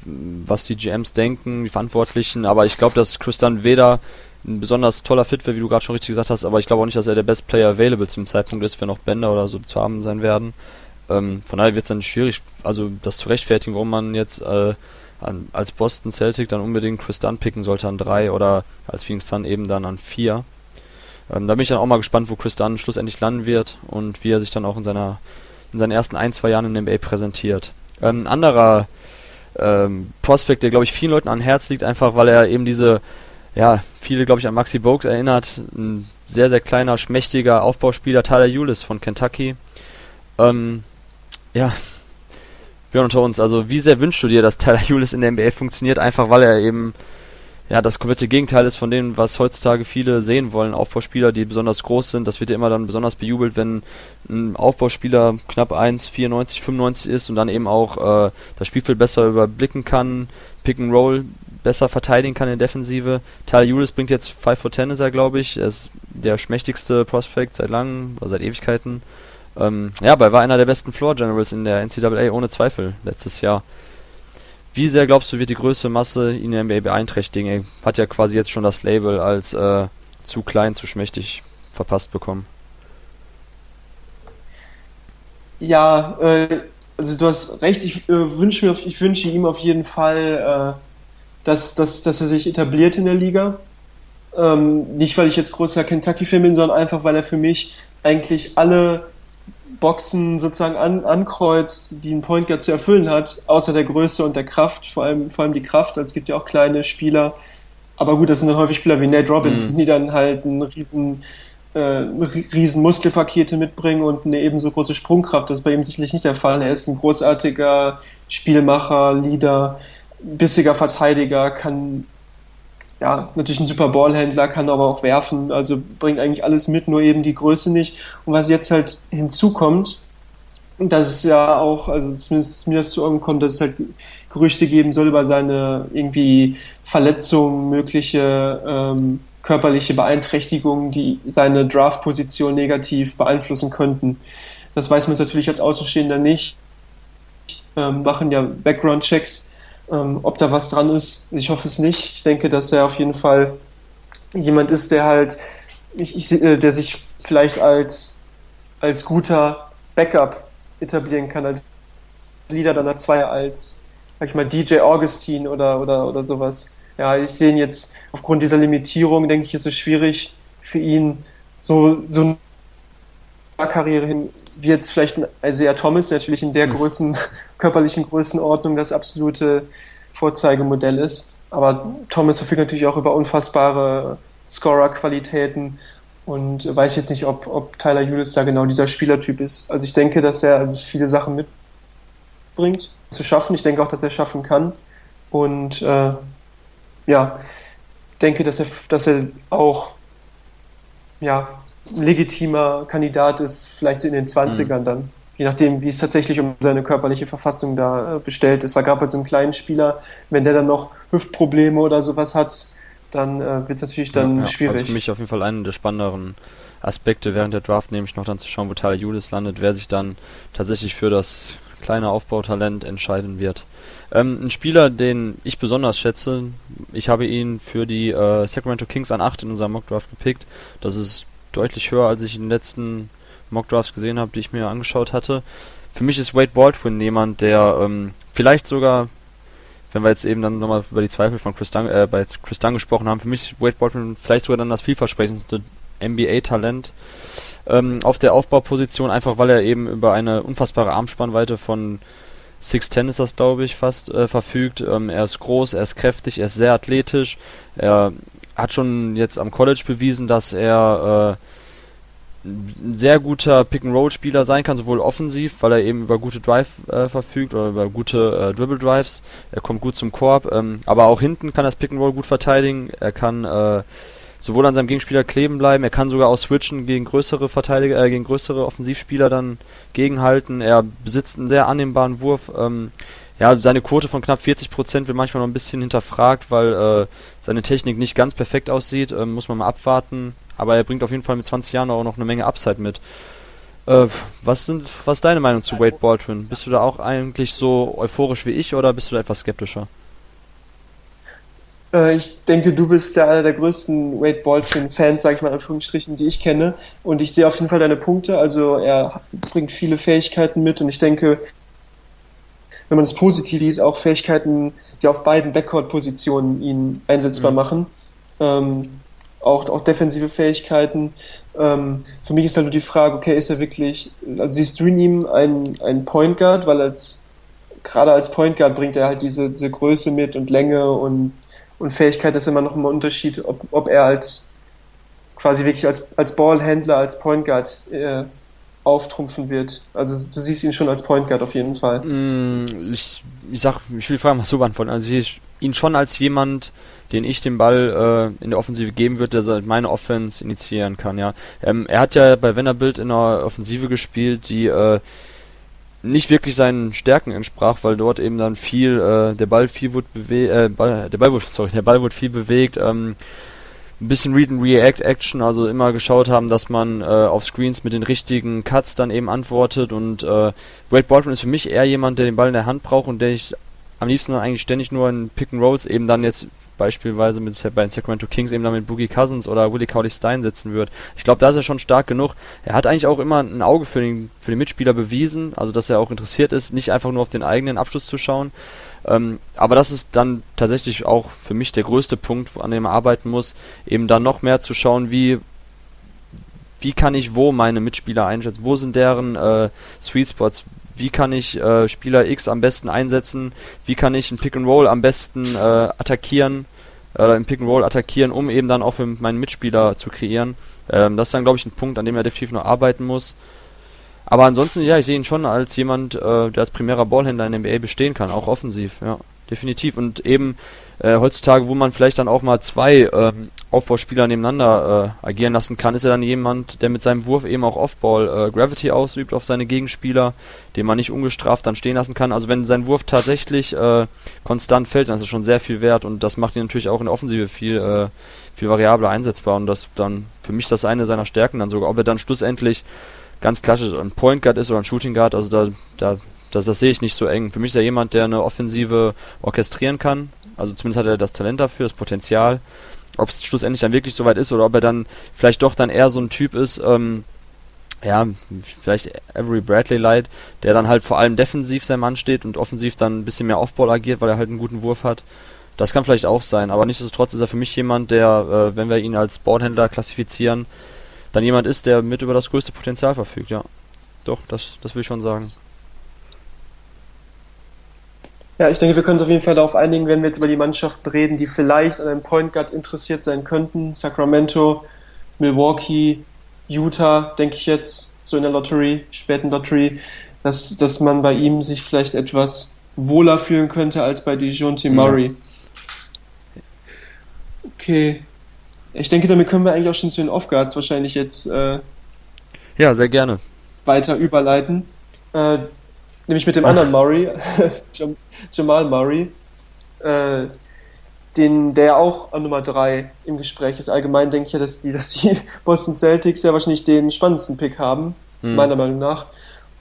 was die GMs denken, die Verantwortlichen, aber ich glaube, dass Chris dann weder ein besonders toller Fit wäre, wie du gerade schon richtig gesagt hast, aber ich glaube auch nicht, dass er der Best Player available zum Zeitpunkt ist, wenn noch Bänder oder so zu haben sein werden. Ähm, von daher wird es dann schwierig, also das zu rechtfertigen, warum man jetzt äh, an, als Boston Celtic dann unbedingt Chris Dunn picken sollte an drei oder als Phoenix Sun eben dann an vier. Ähm, da bin ich dann auch mal gespannt, wo Chris Dunn schlussendlich landen wird und wie er sich dann auch in seiner in seinen ersten ein, zwei Jahren in der NBA präsentiert. Ähm, ein anderer ähm, Prospect, der glaube ich vielen Leuten an Herz liegt, einfach weil er eben diese, ja, viele glaube ich an Maxi Bogues erinnert, ein sehr, sehr kleiner, schmächtiger Aufbauspieler, Tyler Eulis von Kentucky. Ähm, ja, wir unter uns, also wie sehr wünschst du dir, dass Tyler Eulis in der NBA funktioniert, einfach weil er eben ja das komplette Gegenteil ist von dem, was heutzutage viele sehen wollen. Aufbauspieler, die besonders groß sind, das wird ja immer dann besonders bejubelt, wenn ein Aufbauspieler knapp 1,94, 95 ist und dann eben auch äh, das Spielfeld besser überblicken kann, Pick and Roll besser verteidigen kann in der Defensive. Tyler Eulis bringt jetzt 5 for 10 ist er, glaube ich. Er ist der schmächtigste Prospect seit langem, seit Ewigkeiten. Ähm, ja, aber er war einer der besten Floor Generals in der NCAA, ohne Zweifel, letztes Jahr. Wie sehr glaubst du, wird die größte Masse ihn in der NBA beeinträchtigen? Er hat ja quasi jetzt schon das Label als äh, zu klein, zu schmächtig verpasst bekommen. Ja, äh, also du hast recht, ich, äh, wünsche, wünsche ihm auf jeden Fall, äh, dass, dass, dass er sich etabliert in der Liga. Ähm, nicht, weil ich jetzt großer Kentucky-Fan bin, sondern einfach, weil er für mich eigentlich alle Boxen sozusagen an, ankreuzt, die ein Point Guard zu erfüllen hat, außer der Größe und der Kraft, vor allem, vor allem die Kraft. Also es gibt ja auch kleine Spieler, aber gut, das sind dann häufig Spieler wie Nate Robinson, mhm. die dann halt ein riesen, äh, riesen Muskelpakete mitbringen und eine ebenso große Sprungkraft. Das ist bei ihm sicherlich nicht der Fall. Er ist ein großartiger Spielmacher, Leader, bissiger Verteidiger, kann ja, natürlich ein super Ballhändler, kann aber auch werfen, also bringt eigentlich alles mit, nur eben die Größe nicht. Und was jetzt halt hinzukommt, dass es ja auch, also zumindest mir das zu Augen kommt, dass es halt Gerüchte geben soll über seine irgendwie Verletzungen, mögliche ähm, körperliche Beeinträchtigungen, die seine Draft-Position negativ beeinflussen könnten. Das weiß man natürlich als Außenstehender nicht. Ähm, machen ja Background-Checks ähm, ob da was dran ist, ich hoffe es nicht. Ich denke, dass er auf jeden Fall jemand ist, der halt, ich, ich, äh, der sich vielleicht als, als guter Backup etablieren kann, als Leader dann zwei als, sag ich mal, DJ Augustine oder, oder, oder sowas. Ja, ich sehe ihn jetzt aufgrund dieser Limitierung, denke ich, ist es schwierig für ihn, so, so Karriere hin wird es vielleicht ein Isaiah Thomas natürlich in der hm. Größen, körperlichen Größenordnung das absolute Vorzeigemodell ist. Aber Thomas verfügt natürlich auch über unfassbare Scorer-Qualitäten und weiß jetzt nicht, ob, ob Tyler Hughes da genau dieser Spielertyp ist. Also ich denke, dass er viele Sachen mitbringt, zu schaffen. Ich denke auch, dass er schaffen kann. Und äh, ja, denke, dass er, dass er auch ja, legitimer Kandidat ist, vielleicht so in den 20ern mhm. dann. Je nachdem, wie es tatsächlich um seine körperliche Verfassung da äh, bestellt ist. Weil gerade bei so einem kleinen Spieler, wenn der dann noch Hüftprobleme oder sowas hat, dann äh, wird es natürlich dann ja, ja. schwierig. Also für mich auf jeden Fall einer der spannenderen Aspekte während der Draft, nämlich noch dann zu schauen, wo Tyler Judas landet, wer sich dann tatsächlich für das kleine Aufbautalent entscheiden wird. Ähm, ein Spieler, den ich besonders schätze, ich habe ihn für die äh, Sacramento Kings an 8 in unserem Mockdraft gepickt. Das ist deutlich höher, als ich in den letzten Mockdrafts gesehen habe, die ich mir angeschaut hatte. Für mich ist Wade Baldwin jemand, der ähm, vielleicht sogar, wenn wir jetzt eben dann nochmal über die Zweifel von Chris Dunn, äh, bei Chris Dunn gesprochen haben, für mich Wade Baldwin vielleicht sogar dann das vielversprechendste NBA-Talent ähm, auf der Aufbauposition, einfach weil er eben über eine unfassbare Armspannweite von 6'10 ist das, glaube ich, fast äh, verfügt. Ähm, er ist groß, er ist kräftig, er ist sehr athletisch. Er hat schon jetzt am College bewiesen, dass er äh, ein sehr guter Pick-and-Roll-Spieler sein kann, sowohl offensiv, weil er eben über gute Drive äh, verfügt oder über gute äh, Dribble-Drives. Er kommt gut zum Korb, ähm, aber auch hinten kann das Pick-and-Roll gut verteidigen. Er kann äh, sowohl an seinem Gegenspieler kleben bleiben, er kann sogar auch switchen gegen größere Verteidiger, äh, gegen größere Offensivspieler dann gegenhalten. Er besitzt einen sehr annehmbaren Wurf. Ähm, ja, seine Quote von knapp 40% wird manchmal noch ein bisschen hinterfragt, weil äh, seine Technik nicht ganz perfekt aussieht. Ähm, muss man mal abwarten. Aber er bringt auf jeden Fall mit 20 Jahren auch noch eine Menge Upside mit. Äh, was sind, was ist deine Meinung zu Wade Baldwin? Bist du da auch eigentlich so euphorisch wie ich oder bist du da etwas skeptischer? Äh, ich denke, du bist der, einer der größten Wade Baldwin-Fans, sage ich mal in Anführungsstrichen, die ich kenne. Und ich sehe auf jeden Fall deine Punkte. Also er bringt viele Fähigkeiten mit und ich denke, wenn man es positiv sieht, auch Fähigkeiten, die auf beiden Backcourt-Positionen ihn einsetzbar mhm. machen. Ähm, auch, auch defensive Fähigkeiten. Ähm, für mich ist halt nur die Frage, okay, ist er wirklich, also siehst du in ihm einen, einen Point Guard, weil als gerade als Point Guard bringt er halt diese, diese Größe mit und Länge und und Fähigkeit ist immer noch ein Unterschied, ob, ob er als quasi wirklich als, als Ballhändler, als Point Guard äh, auftrumpfen wird. Also du siehst ihn schon als Point Guard auf jeden Fall. Mm, ich, ich sag, ich will die Frage mal so beantworten. Also ich sehe ihn schon als jemand, den ich den Ball äh, in der Offensive geben würde, der meine Offense initiieren kann, ja. Ähm, er hat ja bei Vanderbilt in einer Offensive gespielt, die äh, nicht wirklich seinen Stärken entsprach, weil dort eben dann viel äh, der Ball viel wurde bewegt, äh, der Ball sorry, der Ball wurde viel bewegt, ähm, ein bisschen Read and React Action, also immer geschaut haben, dass man äh, auf Screens mit den richtigen Cuts dann eben antwortet und äh, Wade Baldwin ist für mich eher jemand, der den Ball in der Hand braucht und der ich am liebsten dann eigentlich ständig nur in Pick and Rolls eben dann jetzt beispielsweise mit bei den Sacramento Kings eben dann mit Boogie Cousins oder Willie Cauley Stein sitzen wird. Ich glaube, da ist er schon stark genug. Er hat eigentlich auch immer ein Auge für den, für den Mitspieler bewiesen, also dass er auch interessiert ist, nicht einfach nur auf den eigenen Abschluss zu schauen. Ähm, aber das ist dann tatsächlich auch für mich der größte Punkt, an dem er arbeiten muss, eben dann noch mehr zu schauen, wie wie kann ich wo meine Mitspieler einschätzen, wo sind deren äh, Sweet Spots, wie kann ich äh, Spieler X am besten einsetzen, wie kann ich ein Pick and Roll am besten äh, attackieren, äh, im Pick and Roll attackieren, um eben dann auch für meinen Mitspieler zu kreieren. Ähm, das ist dann, glaube ich, ein Punkt, an dem er definitiv noch arbeiten muss. Aber ansonsten, ja, ich sehe ihn schon als jemand, äh, der als primärer Ballhändler in der NBA bestehen kann, auch offensiv, ja, definitiv. Und eben äh, heutzutage, wo man vielleicht dann auch mal zwei äh, Aufbauspieler nebeneinander äh, agieren lassen kann, ist er dann jemand, der mit seinem Wurf eben auch Offball äh, Gravity ausübt auf seine Gegenspieler, den man nicht ungestraft dann stehen lassen kann. Also wenn sein Wurf tatsächlich äh, konstant fällt, dann ist es schon sehr viel wert und das macht ihn natürlich auch in der Offensive viel, äh, viel variabler einsetzbar und das dann für mich das eine seiner Stärken dann sogar. Ob er dann schlussendlich ganz klassisch ein Point Guard ist oder ein Shooting Guard, also da, da das, das sehe ich nicht so eng. Für mich ist er jemand, der eine Offensive orchestrieren kann, also zumindest hat er das Talent dafür, das Potenzial. Ob es schlussendlich dann wirklich soweit ist oder ob er dann vielleicht doch dann eher so ein Typ ist, ähm, ja, vielleicht Avery Bradley Light, der dann halt vor allem defensiv sein Mann steht und offensiv dann ein bisschen mehr Offball agiert, weil er halt einen guten Wurf hat. Das kann vielleicht auch sein, aber nichtsdestotrotz ist er für mich jemand, der, äh, wenn wir ihn als Boardhändler klassifizieren, dann jemand ist, der mit über das größte Potenzial verfügt, ja. Doch, das, das will ich schon sagen. Ja, ich denke, wir können uns auf jeden Fall darauf einigen, wenn wir jetzt über die Mannschaften reden, die vielleicht an einem Point Guard interessiert sein könnten. Sacramento, Milwaukee, Utah, denke ich jetzt, so in der Lottery, späten Lottery, dass, dass man bei ihm sich vielleicht etwas wohler fühlen könnte als bei DeJounte Murray. Okay. Ich denke, damit können wir eigentlich auch schon zu den Off-Guards wahrscheinlich jetzt äh, ja, sehr gerne. weiter überleiten. Äh, nämlich mit dem Ach. anderen Murray, Jamal Murray, äh, den, der auch an Nummer 3 im Gespräch ist. Allgemein denke ich ja, dass die, dass die Boston Celtics ja wahrscheinlich den spannendsten Pick haben, hm. meiner Meinung nach.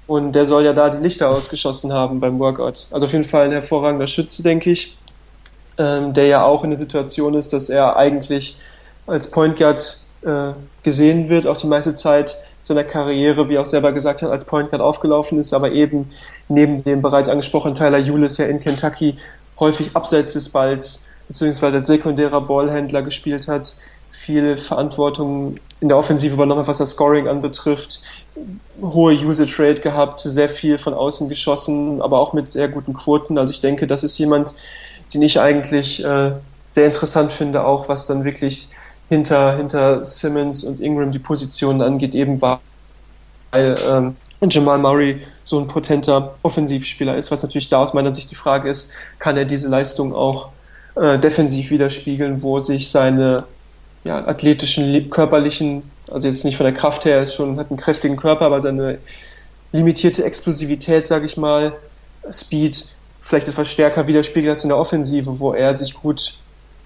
Und der soll ja da die Lichter ausgeschossen haben beim Workout. Also auf jeden Fall ein hervorragender Schütze, denke ich. Ähm, der ja auch in der Situation ist, dass er eigentlich als Point Guard äh, gesehen wird, auch die meiste Zeit seiner Karriere, wie er auch selber gesagt hat, als Point Guard aufgelaufen ist, aber eben neben dem bereits angesprochenen Tyler Eulis ja in Kentucky häufig abseits des Balls beziehungsweise als sekundärer Ballhändler gespielt hat, viel Verantwortung in der Offensive übernommen, was das Scoring anbetrifft, hohe Usage Rate gehabt, sehr viel von außen geschossen, aber auch mit sehr guten Quoten. Also ich denke, das ist jemand, den ich eigentlich äh, sehr interessant finde, auch was dann wirklich hinter, hinter Simmons und Ingram die Positionen angeht, eben weil ähm, Jamal Murray so ein potenter Offensivspieler ist, was natürlich da aus meiner Sicht die Frage ist, kann er diese Leistung auch äh, defensiv widerspiegeln, wo sich seine ja, athletischen, körperlichen, also jetzt nicht von der Kraft her, ist schon hat einen kräftigen Körper, aber seine limitierte Explosivität, sage ich mal, Speed vielleicht etwas stärker widerspiegelt als in der Offensive, wo er sich gut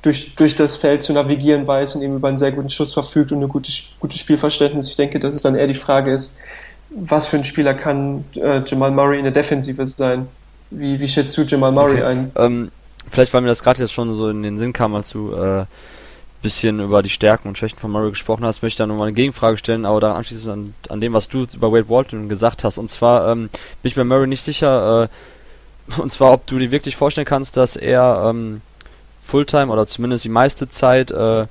durch, durch das Feld zu navigieren weiß und eben über einen sehr guten Schuss verfügt und ein gutes, gutes Spielverständnis. Ich denke, dass es dann eher die Frage ist, was für ein Spieler kann äh, Jamal Murray in der Defensive sein? Wie, wie schätzt du Jamal Murray okay. ein? Ähm, vielleicht, weil mir das gerade jetzt schon so in den Sinn kam, als du äh, bisschen über die Stärken und Schwächen von Murray gesprochen hast, möchte ich da nochmal eine Gegenfrage stellen, aber daran anschließend an, an dem, was du über Wade Walton gesagt hast. Und zwar ähm, bin ich bei Murray nicht sicher, äh, und zwar, ob du dir wirklich vorstellen kannst, dass er ähm, Fulltime oder zumindest die meiste Zeit äh,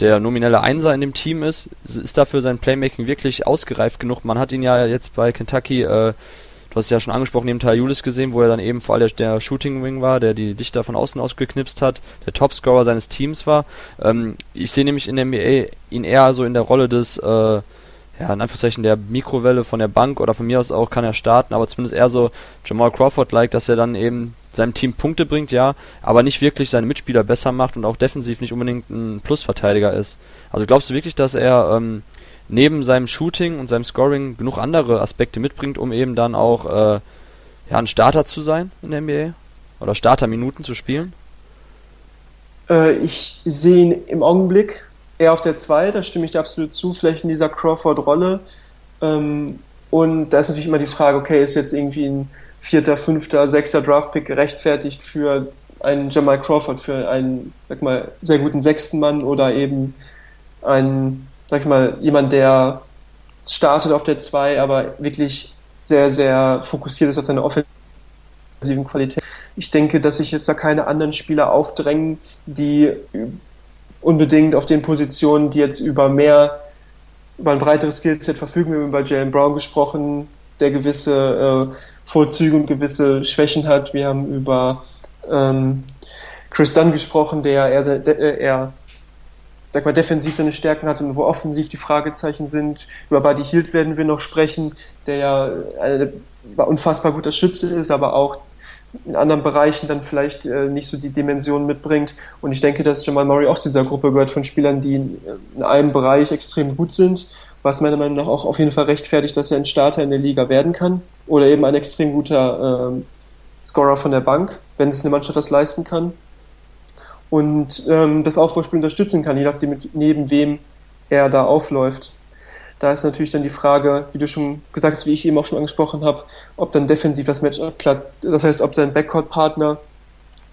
der nominelle Einser in dem Team ist. Ist dafür sein Playmaking wirklich ausgereift genug? Man hat ihn ja jetzt bei Kentucky äh, du hast es ja schon angesprochen, neben Julius gesehen, wo er dann eben vor allem der, der Shooting Wing war, der die Dichter von außen ausgeknipst hat, der Topscorer seines Teams war. Ähm, ich sehe nämlich in der NBA ihn eher so in der Rolle des, äh, ja, in Anführungszeichen der Mikrowelle von der Bank oder von mir aus auch kann er starten, aber zumindest eher so Jamal Crawford-like, dass er dann eben seinem Team Punkte bringt, ja, aber nicht wirklich seine Mitspieler besser macht und auch defensiv nicht unbedingt ein Plusverteidiger ist. Also glaubst du wirklich, dass er ähm, neben seinem Shooting und seinem Scoring genug andere Aspekte mitbringt, um eben dann auch äh, ja, ein Starter zu sein in der NBA? Oder Starterminuten zu spielen? Äh, ich sehe ihn im Augenblick eher auf der 2, da stimme ich dir absolut zu, vielleicht in dieser Crawford-Rolle. Ähm, und da ist natürlich immer die Frage, okay, ist jetzt irgendwie ein vierter, fünfter, sechster Draftpick gerechtfertigt für einen Jamal Crawford, für einen, sag mal, sehr guten sechsten Mann oder eben einen sag ich mal, jemand, der startet auf der 2, aber wirklich sehr, sehr fokussiert ist auf seine offensiven Qualität. Ich denke, dass sich jetzt da keine anderen Spieler aufdrängen, die unbedingt auf den Positionen, die jetzt über mehr, über ein breiteres Skillset verfügen. Wir haben über Jalen Brown gesprochen, der gewisse äh, Vorzüge und gewisse Schwächen hat. Wir haben über ähm, Chris Dunn gesprochen, der eher, äh, eher sag mal, defensiv seine Stärken hat und wo offensiv die Fragezeichen sind. Über Buddy Hield werden wir noch sprechen, der ja ein unfassbar guter Schütze ist, aber auch in anderen Bereichen dann vielleicht äh, nicht so die Dimension mitbringt. Und ich denke, dass Jamal Murray auch zu dieser Gruppe gehört von Spielern, die in, in, einem Bereich extrem gut sind, was meiner Meinung nach auch auf jeden Fall rechtfertigt, dass er ein Starter in der Liga werden kann oder eben ein extrem guter ähm, Scorer von der Bank, wenn es eine Mannschaft das leisten kann und ähm, das Aufbauspiel unterstützen kann, je nachdem, neben wem er da aufläuft. Da ist natürlich dann die Frage, wie du schon gesagt hast, wie ich eben auch schon angesprochen habe, ob dann defensiv das Matchup klappt. Das heißt, ob sein Backcourt-Partner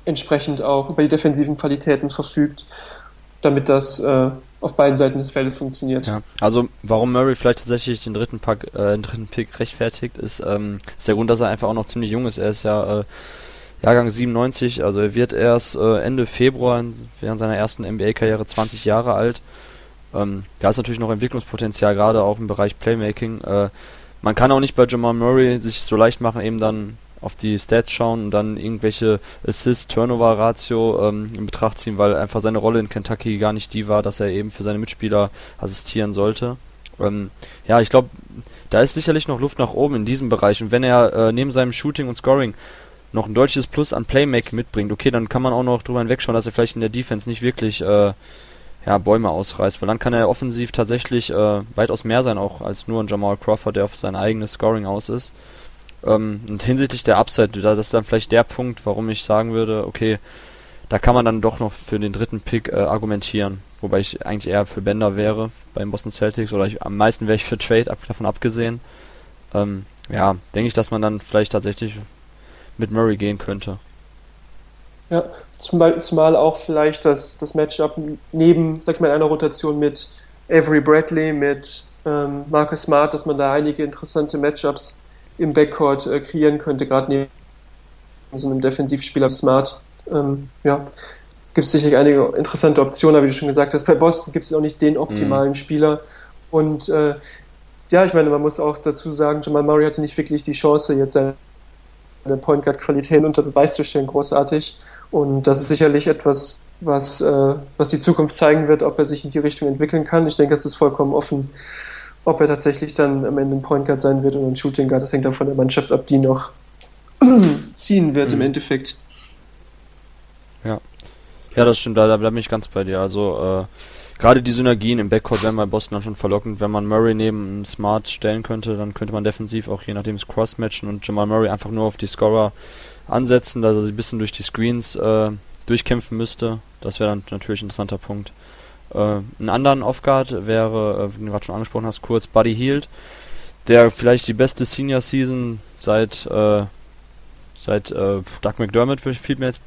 entsprechend auch über die defensiven Qualitäten verfügt, damit das äh, auf beiden Seiten des Feldes funktioniert. Ja, also warum Murray vielleicht tatsächlich den dritten, Pack, äh, den dritten Pick rechtfertigt, ist, ähm, ist der Grund, dass er einfach auch noch ziemlich jung ist. Er ist ja äh, Jahrgang 97, also er wird erst äh, Ende Februar während seiner ersten NBA-Karriere 20 Jahre alt. Ähm, da ist natürlich noch Entwicklungspotenzial, gerade auch im Bereich Playmaking. Äh, man kann auch nicht bei Jamal Murray sich so leicht machen, eben dann auf die Stats schauen und dann irgendwelche Assist-Turnover-Ratio ähm, in Betracht ziehen, weil einfach seine Rolle in Kentucky gar nicht die war, dass er eben für seine Mitspieler assistieren sollte. Ähm, ja, ich glaube, da ist sicherlich noch Luft nach oben in diesem Bereich und wenn er äh, neben seinem Shooting und Scoring noch ein deutliches Plus an Playmaking mitbringt, okay, dann kann man auch noch drüber hinwegschauen, dass er vielleicht in der Defense nicht wirklich äh, ja, Bäume ausreißt, weil dann kann er offensiv tatsächlich äh, weitaus mehr sein, auch als nur ein Jamal Crawford, der auf sein eigenes Scoring aus ist. Ähm, und hinsichtlich der Upside, das ist dann vielleicht der Punkt, warum ich sagen würde, okay, da kann man dann doch noch für den dritten Pick äh, argumentieren. Wobei ich eigentlich eher für Bender wäre beim Boston Celtics oder ich, am meisten wäre ich für Trade ab, davon abgesehen. Ähm, ja, denke ich, dass man dann vielleicht tatsächlich mit Murray gehen könnte. Ja, zumal, zumal auch vielleicht das, das Matchup neben, sag ich mal, einer Rotation mit Avery Bradley, mit ähm, Marcus Smart, dass man da einige interessante Matchups im Backcourt äh, kreieren könnte, gerade neben so einem Defensivspieler Smart. Ähm, ja, gibt es sicherlich einige interessante Optionen, aber wie du schon gesagt hast, bei Boston gibt es auch nicht den optimalen mhm. Spieler. Und äh, ja, ich meine, man muss auch dazu sagen, Jamal Murray hatte nicht wirklich die Chance, jetzt seine Point Guard Qualitäten unter Beweis zu stellen, großartig. Und das ist sicherlich etwas, was, äh, was die Zukunft zeigen wird, ob er sich in die Richtung entwickeln kann. Ich denke, es ist vollkommen offen, ob er tatsächlich dann am Ende ein Point Guard sein wird oder ein Shooting Guard. Das hängt dann von der Mannschaft ab, die noch ziehen wird mhm. im Endeffekt. Ja. Ja, das stimmt, da, da bin ich ganz bei dir. Also, äh, gerade die Synergien im Backcourt wären bei Boston dann schon verlockend. Wenn man Murray neben Smart stellen könnte, dann könnte man defensiv auch je nachdem das Cross-Matchen und Jamal Murray einfach nur auf die Scorer ansetzen, dass er sich ein bisschen durch die Screens äh, durchkämpfen müsste. Das wäre dann natürlich ein interessanter Punkt. Äh, einen anderen Off-Guard wäre, äh, wie du gerade schon angesprochen hast, kurz Buddy Hield, der vielleicht die beste Senior-Season seit, äh, seit äh, Doug McDermott fiel mir jetzt,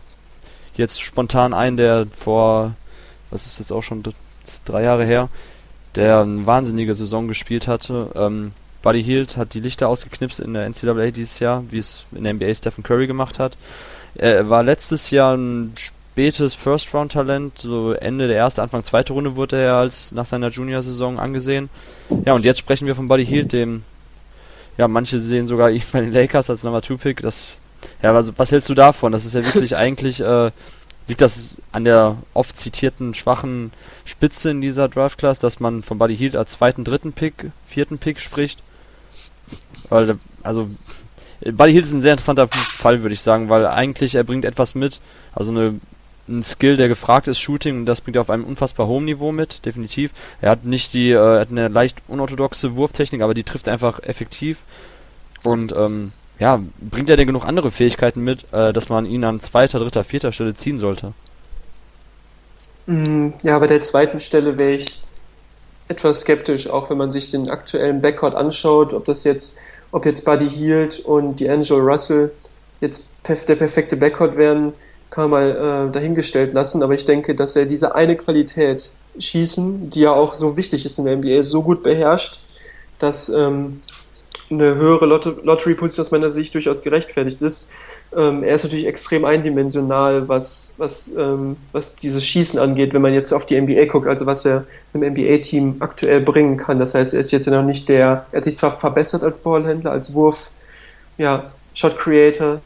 jetzt spontan ein, der vor, was ist jetzt auch schon drei Jahre her, der eine wahnsinnige Saison gespielt hatte. Ähm, Buddy Hield hat die Lichter ausgeknipst in der NCAA dieses Jahr, wie es in der NBA Stephen Curry gemacht hat. Er war letztes Jahr ein spätes First-Round-Talent, so Ende der ersten, Anfang zweite Runde wurde er als nach seiner Junior-Saison angesehen. Ja, und jetzt sprechen wir von Buddy Hield, dem, ja, manche sehen sogar ihn bei den Lakers als Number 2-Pick. Das, ja, was, was hältst du davon? Das ist ja wirklich eigentlich, äh, liegt das an der oft zitierten schwachen Spitze in dieser Draft-Class, dass man von Buddy Hield als zweiten, dritten Pick, vierten Pick spricht? Weil, also, Buddy Hield ist ein sehr interessanter Fall, würde ich sagen, weil eigentlich er bringt etwas mit, also eine, ein Skill, der gefragt ist, Shooting, und das bringt er auf einem unfassbar hohen Niveau mit, definitiv. Er hat nicht die, äh, er hat eine leicht unorthodoxe Wurftechnik, aber die trifft einfach effektiv. Und, ähm, ja, bringt er denn genug andere Fähigkeiten mit, äh, dass man ihn an zweiter, dritter, vierter Stelle ziehen sollte? Mm, ja, bei der zweiten Stelle wäre ich etwas skeptisch, auch wenn man sich den aktuellen Backcourt anschaut, ob das jetzt, ob jetzt Buddy Hield und die Angel Russell jetzt der perfekte Backcourt wären, kann mal äh, dahingestellt lassen. Aber ich denke, dass er diese eine Qualität schießen, die ja auch so wichtig ist in der NBA, so gut beherrscht, dass ähm, eine höhere Lot Lottery-Position aus meiner Sicht durchaus gerechtfertigt ist. Ähm, er ist natürlich extrem eindimensional, was, was, ähm, was dieses Schießen angeht, wenn man jetzt auf die NBA guckt, also was er im NBA-Team aktuell bringen kann. Das heißt, er ist jetzt ja noch nicht der, er hat sich zwar verbessert als Ballhändler, als Wurf, ja, Shot Creator,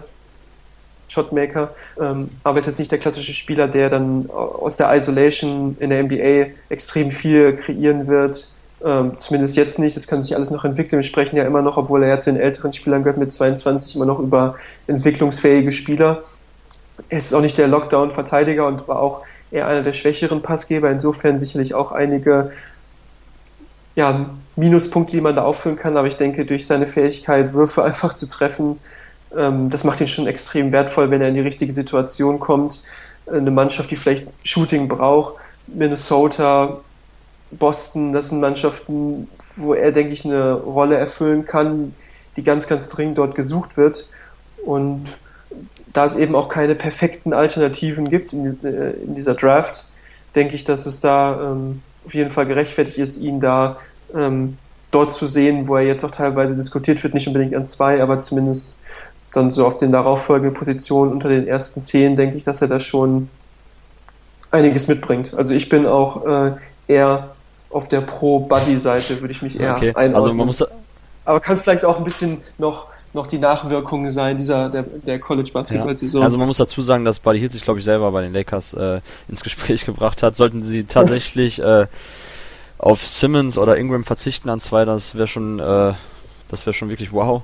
Shotmaker, ähm, aber ist jetzt nicht der klassische Spieler, der dann aus der Isolation in der NBA extrem viel kreieren wird ähm, zumindest jetzt nicht, das kann sich alles noch entwickeln. Wir sprechen ja immer noch, obwohl er ja zu den älteren Spielern gehört, mit 22 immer noch über entwicklungsfähige Spieler. Er ist auch nicht der Lockdown-Verteidiger und war auch eher einer der schwächeren Passgeber. Insofern sicherlich auch einige ja, Minuspunkte, die man da auffüllen kann. Aber ich denke, durch seine Fähigkeit, Würfe einfach zu treffen, ähm, das macht ihn schon extrem wertvoll, wenn er in die richtige Situation kommt. Eine Mannschaft, die vielleicht Shooting braucht, Minnesota, Boston, das sind Mannschaften, wo er, denke ich, eine Rolle erfüllen kann, die ganz, ganz dringend dort gesucht wird. Und da es eben auch keine perfekten Alternativen gibt in, äh, in dieser Draft, denke ich, dass es da ähm, auf jeden Fall gerechtfertigt ist, ihn da ähm, dort zu sehen, wo er jetzt auch teilweise diskutiert wird, nicht unbedingt an zwei, aber zumindest dann so auf den darauffolgenden Positionen unter den ersten zehn, denke ich, dass er da schon einiges mitbringt. Also ich bin auch äh, eher auf der Pro-Buddy-Seite würde ich mich eher okay. einordnen. Also man muss aber kann vielleicht auch ein bisschen noch noch die Nachwirkungen sein dieser der, der College Basketball Saison. Ja. Also man muss dazu sagen, dass Buddy Hield sich glaube ich selber bei den Lakers äh, ins Gespräch gebracht hat. Sollten sie tatsächlich äh, auf Simmons oder Ingram verzichten an zwei, das wäre schon äh, das wäre schon wirklich wow.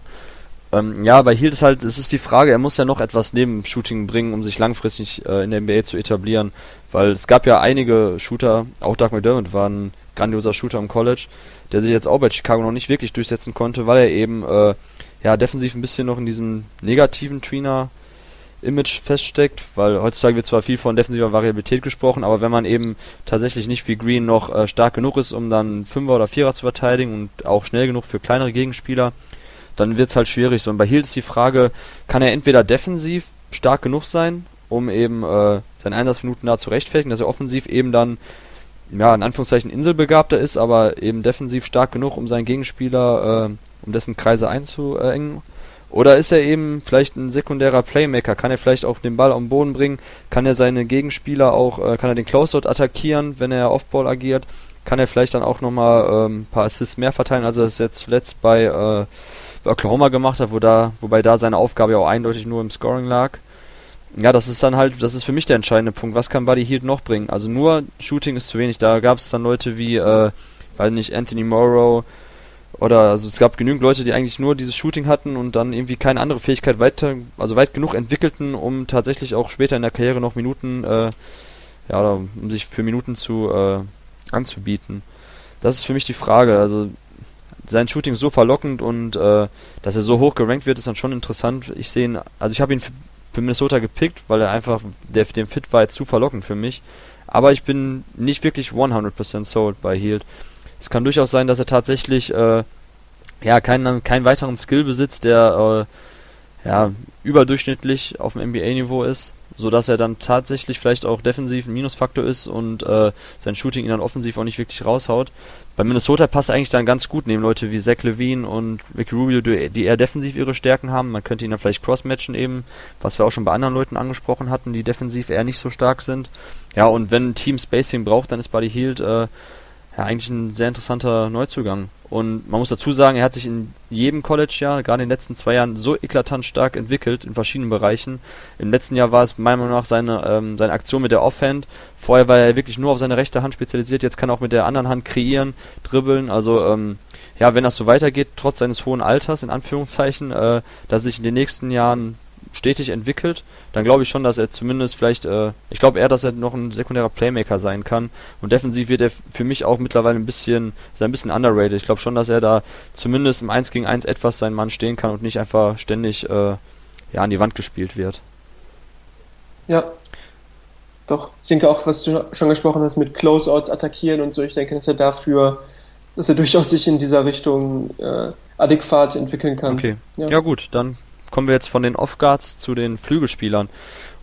Ähm, ja, bei Hield ist halt, es ist die Frage, er muss ja noch etwas neben Shooting bringen, um sich langfristig äh, in der NBA zu etablieren, weil es gab ja einige Shooter, auch Doug McDermott war ein grandioser Shooter im College, der sich jetzt auch bei Chicago noch nicht wirklich durchsetzen konnte, weil er eben äh, ja defensiv ein bisschen noch in diesem negativen Tweener Image feststeckt, weil heutzutage wird zwar viel von defensiver Variabilität gesprochen, aber wenn man eben tatsächlich nicht wie Green noch äh, stark genug ist, um dann Fünfer oder Vierer zu verteidigen und auch schnell genug für kleinere Gegenspieler, dann wird es halt schwierig. So, und bei Hield ist die Frage, kann er entweder defensiv stark genug sein, um eben äh, seine Einsatzminuten da zu rechtfertigen, dass er offensiv eben dann ja, in Anführungszeichen Inselbegabter ist, aber eben defensiv stark genug, um seinen Gegenspieler, äh, um dessen Kreise einzuengen. Oder ist er eben vielleicht ein sekundärer Playmaker? Kann er vielleicht auch den Ball am Boden bringen? Kann er seine Gegenspieler auch, äh, kann er den Closeout attackieren, wenn er Offball agiert? Kann er vielleicht dann auch nochmal ähm, ein paar Assists mehr verteilen, als er es jetzt zuletzt bei, äh, Oklahoma gemacht hat, wo da, wobei da seine Aufgabe ja auch eindeutig nur im Scoring lag? Ja, das ist dann halt, das ist für mich der entscheidende Punkt. Was kann Buddy Hield noch bringen? Also nur Shooting ist zu wenig. Da gab es dann Leute wie, äh, weiß nicht, Anthony Morrow oder also es gab genügend Leute, die eigentlich nur dieses Shooting hatten und dann irgendwie keine andere Fähigkeit weiter, also weit genug entwickelten, um tatsächlich auch später in der Karriere noch Minuten, äh, ja, um sich für Minuten zu äh, anzubieten. Das ist für mich die Frage. Also sein Shooting so verlockend und äh, dass er so hoch gerankt wird, ist dann schon interessant. Ich sehe ihn, also ich habe ihn für Minnesota gepickt, weil er einfach, der, dem Fit war jetzt zu verlockend für mich. Aber ich bin nicht wirklich 100% sold bei Hield. Es kann durchaus sein, dass er tatsächlich äh, ja keinen, keinen weiteren Skill besitzt, der äh, ja überdurchschnittlich auf dem NBA-Niveau ist, so dass er dann tatsächlich vielleicht auch defensiv ein Minusfaktor ist und äh, sein Shooting ihn dann offensiv auch nicht wirklich raushaut. Bei Minnesota passt eigentlich dann ganz gut neben Leute wie Zach Levine und Ricky Rubio, die eher defensiv ihre Stärken haben. Man könnte ihn dann vielleicht crossmatchen eben, was wir auch schon bei anderen Leuten angesprochen hatten, die defensiv eher nicht so stark sind. Ja, und wenn ein Team Spacing braucht, dann ist Buddy Hield äh, ja eigentlich ein sehr interessanter Neuzugang. Und man muss dazu sagen, er hat sich in jedem College-Jahr, gerade in den letzten zwei Jahren, so eklatant stark entwickelt in verschiedenen Bereichen. Im letzten Jahr war es meiner Meinung nach seine, ähm, seine Aktion mit der Offhand. Vorher war er wirklich nur auf seine rechte Hand spezialisiert, jetzt kann er auch mit der anderen Hand kreieren, dribbeln. Also ähm, ja, wenn das so weitergeht, trotz seines hohen Alters, in Anführungszeichen, äh, dass sich in den nächsten Jahren stetig entwickelt, dann glaube ich schon, dass er zumindest vielleicht, äh, ich glaube eher, dass er noch ein sekundärer Playmaker sein kann. Und defensiv wird er für mich auch mittlerweile ein bisschen, ist ein bisschen underrated. Ich glaube schon, dass er da zumindest im 1 gegen 1 etwas sein Mann stehen kann und nicht einfach ständig äh, ja, an die Wand gespielt wird. Ja. Doch, ich denke auch, was du schon gesprochen hast mit Closeouts attackieren und so, ich denke, dass er dafür, dass er durchaus sich in dieser Richtung äh, adäquat entwickeln kann. Okay. Ja. ja gut, dann kommen wir jetzt von den Off-Guards zu den Flügelspielern.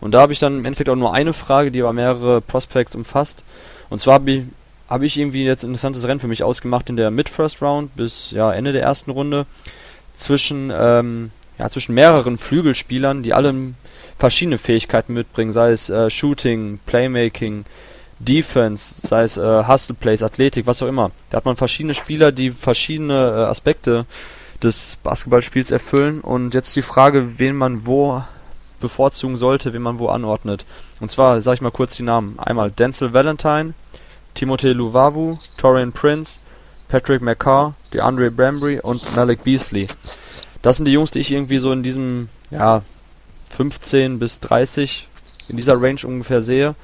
Und da habe ich dann im Endeffekt auch nur eine Frage, die aber mehrere Prospects umfasst. Und zwar habe ich, hab ich irgendwie jetzt ein interessantes Rennen für mich ausgemacht in der Mid-First Round bis ja, Ende der ersten Runde zwischen, ähm, ja, zwischen mehreren Flügelspielern, die alle verschiedene Fähigkeiten mitbringen, sei es äh, Shooting, Playmaking, Defense, sei es äh, Hustle Plays, Athletik, was auch immer. Da hat man verschiedene Spieler, die verschiedene äh, Aspekte des Basketballspiels erfüllen. Und jetzt die Frage, wen man wo bevorzugen sollte, wen man wo anordnet. Und zwar sage ich mal kurz die Namen. Einmal Denzel Valentine, Timothée Luvavu, Torian Prince, Patrick McCarr, DeAndre Bambry und Malik Beasley. Das sind die Jungs, die ich irgendwie so in diesem, ja, 15 bis 30, in dieser Range ungefähr sehe.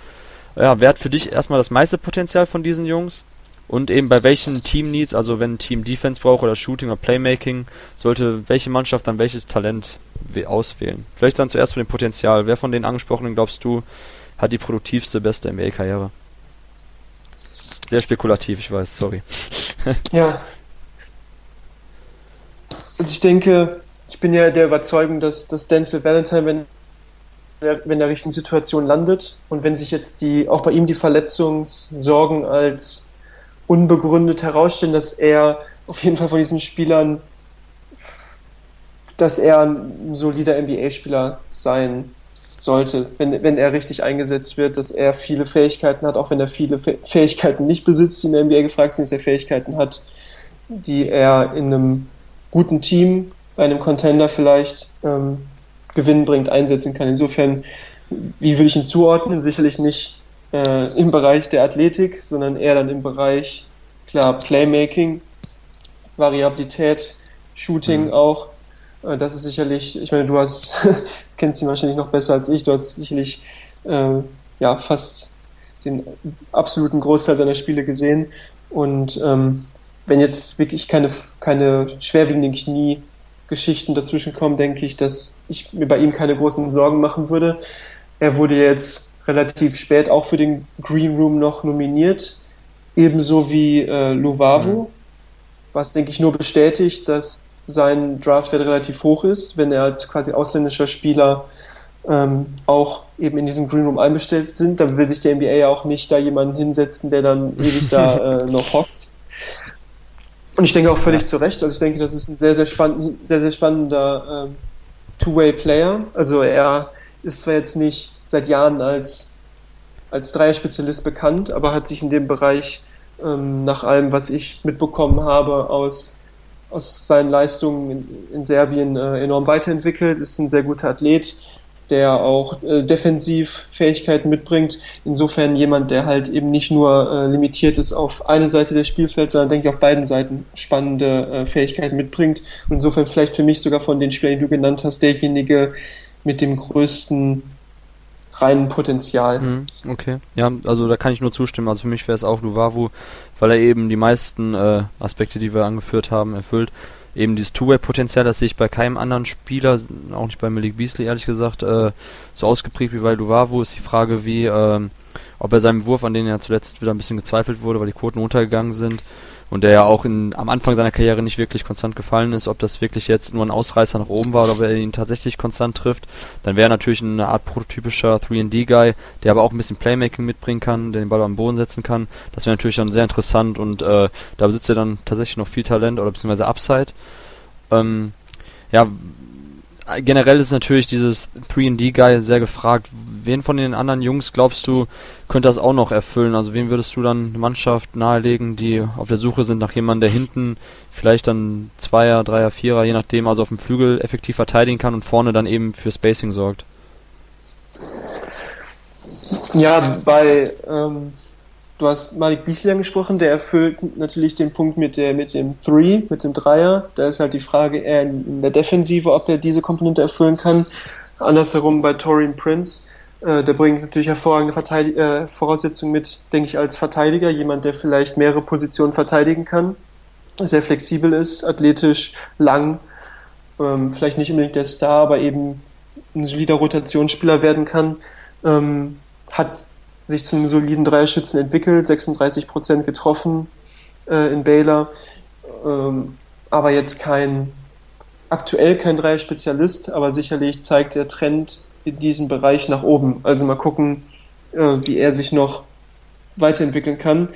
Ja, wer hat für dich erstmal das meiste Potenzial von diesen Jungs? Und eben bei welchen Team Needs, also wenn ein Team Defense braucht oder Shooting oder Playmaking, sollte welche Mannschaft dann welches Talent auswählen. Vielleicht dann zuerst von dem Potenzial. Wer von den angesprochenen glaubst du hat die produktivste, beste NBA-Karriere? Sehr spekulativ, ich weiß, sorry. ja. Also ich denke, ich bin ja der Überzeugung, dass, dass Denzel Valentine, wenn er, wenn der richtigen Situation landet und wenn sich jetzt die, auch bei ihm die Verletzungssorgen als unbegründet herausstellen, dass er auf jeden Fall von diesen Spielern, dass er ein solider NBA-Spieler sein sollte, wenn, wenn er richtig eingesetzt wird, dass er viele Fähigkeiten hat, auch wenn er viele Fähigkeiten nicht besitzt, die in der NBA gefragt sind, dass er Fähigkeiten hat, die er in einem guten Team, bei einem Contender vielleicht ähm, gewinnbringend einsetzen kann. Insofern, wie würde ich ihn zuordnen? Sicherlich nicht äh, im Bereich der Athletik, sondern eher dann im Bereich, klar, Playmaking, Variabilität, Shooting mhm. auch. Äh, das ist sicherlich, ich meine, du hast, kennst ihn wahrscheinlich noch besser als ich, du hast sicherlich äh, ja fast den absoluten Großteil seiner Spiele gesehen. Und ähm, wenn jetzt wirklich keine, keine schwerwiegenden Kniegeschichten dazwischen kommen, denke ich, dass ich mir bei ihm keine großen Sorgen machen würde. Er wurde jetzt relativ spät auch für den Green Room noch nominiert, ebenso wie äh, Luvavu, mhm. was denke ich nur bestätigt, dass sein Draftwert relativ hoch ist, wenn er als quasi ausländischer Spieler ähm, auch eben in diesem Green Room einbestellt sind, dann will sich der NBA ja auch nicht da jemanden hinsetzen, der dann ewig da äh, noch hockt. Und ich denke auch völlig ja. zu Recht. Also ich denke, das ist ein sehr, sehr, spann sehr, sehr spannender ähm, Two-Way-Player. Also er ist zwar jetzt nicht seit Jahren als, als Dreier-Spezialist bekannt, aber hat sich in dem Bereich ähm, nach allem, was ich mitbekommen habe aus aus seinen Leistungen in, in Serbien äh, enorm weiterentwickelt, ist ein sehr guter Athlet, der auch äh, defensiv Fähigkeiten mitbringt. Insofern jemand, der halt eben nicht nur äh, limitiert ist auf eine Seite des Spielfelds, sondern denke ich auf beiden Seiten spannende äh, Fähigkeiten mitbringt. Und insofern vielleicht für mich sogar von den Spielern, die du genannt hast, derjenige mit dem größten reinen Potenzial. Mhm, okay, ja, also da kann ich nur zustimmen. Also für mich wäre es auch Luvavu, weil er eben die meisten äh, Aspekte, die wir angeführt haben, erfüllt. Eben dieses Two-Way-Potenzial, das sehe ich bei keinem anderen Spieler, auch nicht bei Malik Beasley ehrlich gesagt, äh, so ausgeprägt wie bei Luvavu. Ist die Frage, wie, äh, ob er seinem Wurf, an den ja zuletzt wieder ein bisschen gezweifelt wurde, weil die Quoten runtergegangen sind, und der ja auch in, am Anfang seiner Karriere nicht wirklich konstant gefallen ist, ob das wirklich jetzt nur ein Ausreißer nach oben war oder ob er ihn tatsächlich konstant trifft, dann wäre er natürlich eine Art prototypischer 3D-Guy, der aber auch ein bisschen Playmaking mitbringen kann, der den Ball am Boden setzen kann. Das wäre natürlich dann sehr interessant und äh, da besitzt er dann tatsächlich noch viel Talent oder beziehungsweise Upside. Ähm, ja, generell ist natürlich dieses 3D-Guy sehr gefragt. Wen von den anderen Jungs glaubst du, könnte das auch noch erfüllen? Also wen würdest du dann eine Mannschaft nahelegen, die auf der Suche sind nach jemandem, der hinten vielleicht dann Zweier, Dreier, Vierer, je nachdem, also auf dem Flügel effektiv verteidigen kann und vorne dann eben für Spacing sorgt? Ja, bei ähm, du hast Malik Beasley angesprochen, der erfüllt natürlich den Punkt mit, der, mit dem Three, mit dem Dreier. Da ist halt die Frage eher in der Defensive, ob er diese Komponente erfüllen kann. Andersherum bei Torian Prince, äh, der bringt natürlich hervorragende Verteidig äh, Voraussetzungen mit, denke ich, als Verteidiger. Jemand, der vielleicht mehrere Positionen verteidigen kann, sehr flexibel ist, athletisch, lang, ähm, vielleicht nicht unbedingt der Star, aber eben ein solider Rotationsspieler werden kann. Ähm, hat sich zum soliden Dreierschützen entwickelt, 36 Prozent getroffen äh, in Baylor, ähm, aber jetzt kein, aktuell kein Dreier-Spezialist, aber sicherlich zeigt der Trend in diesem Bereich nach oben. Also mal gucken, äh, wie er sich noch weiterentwickeln kann.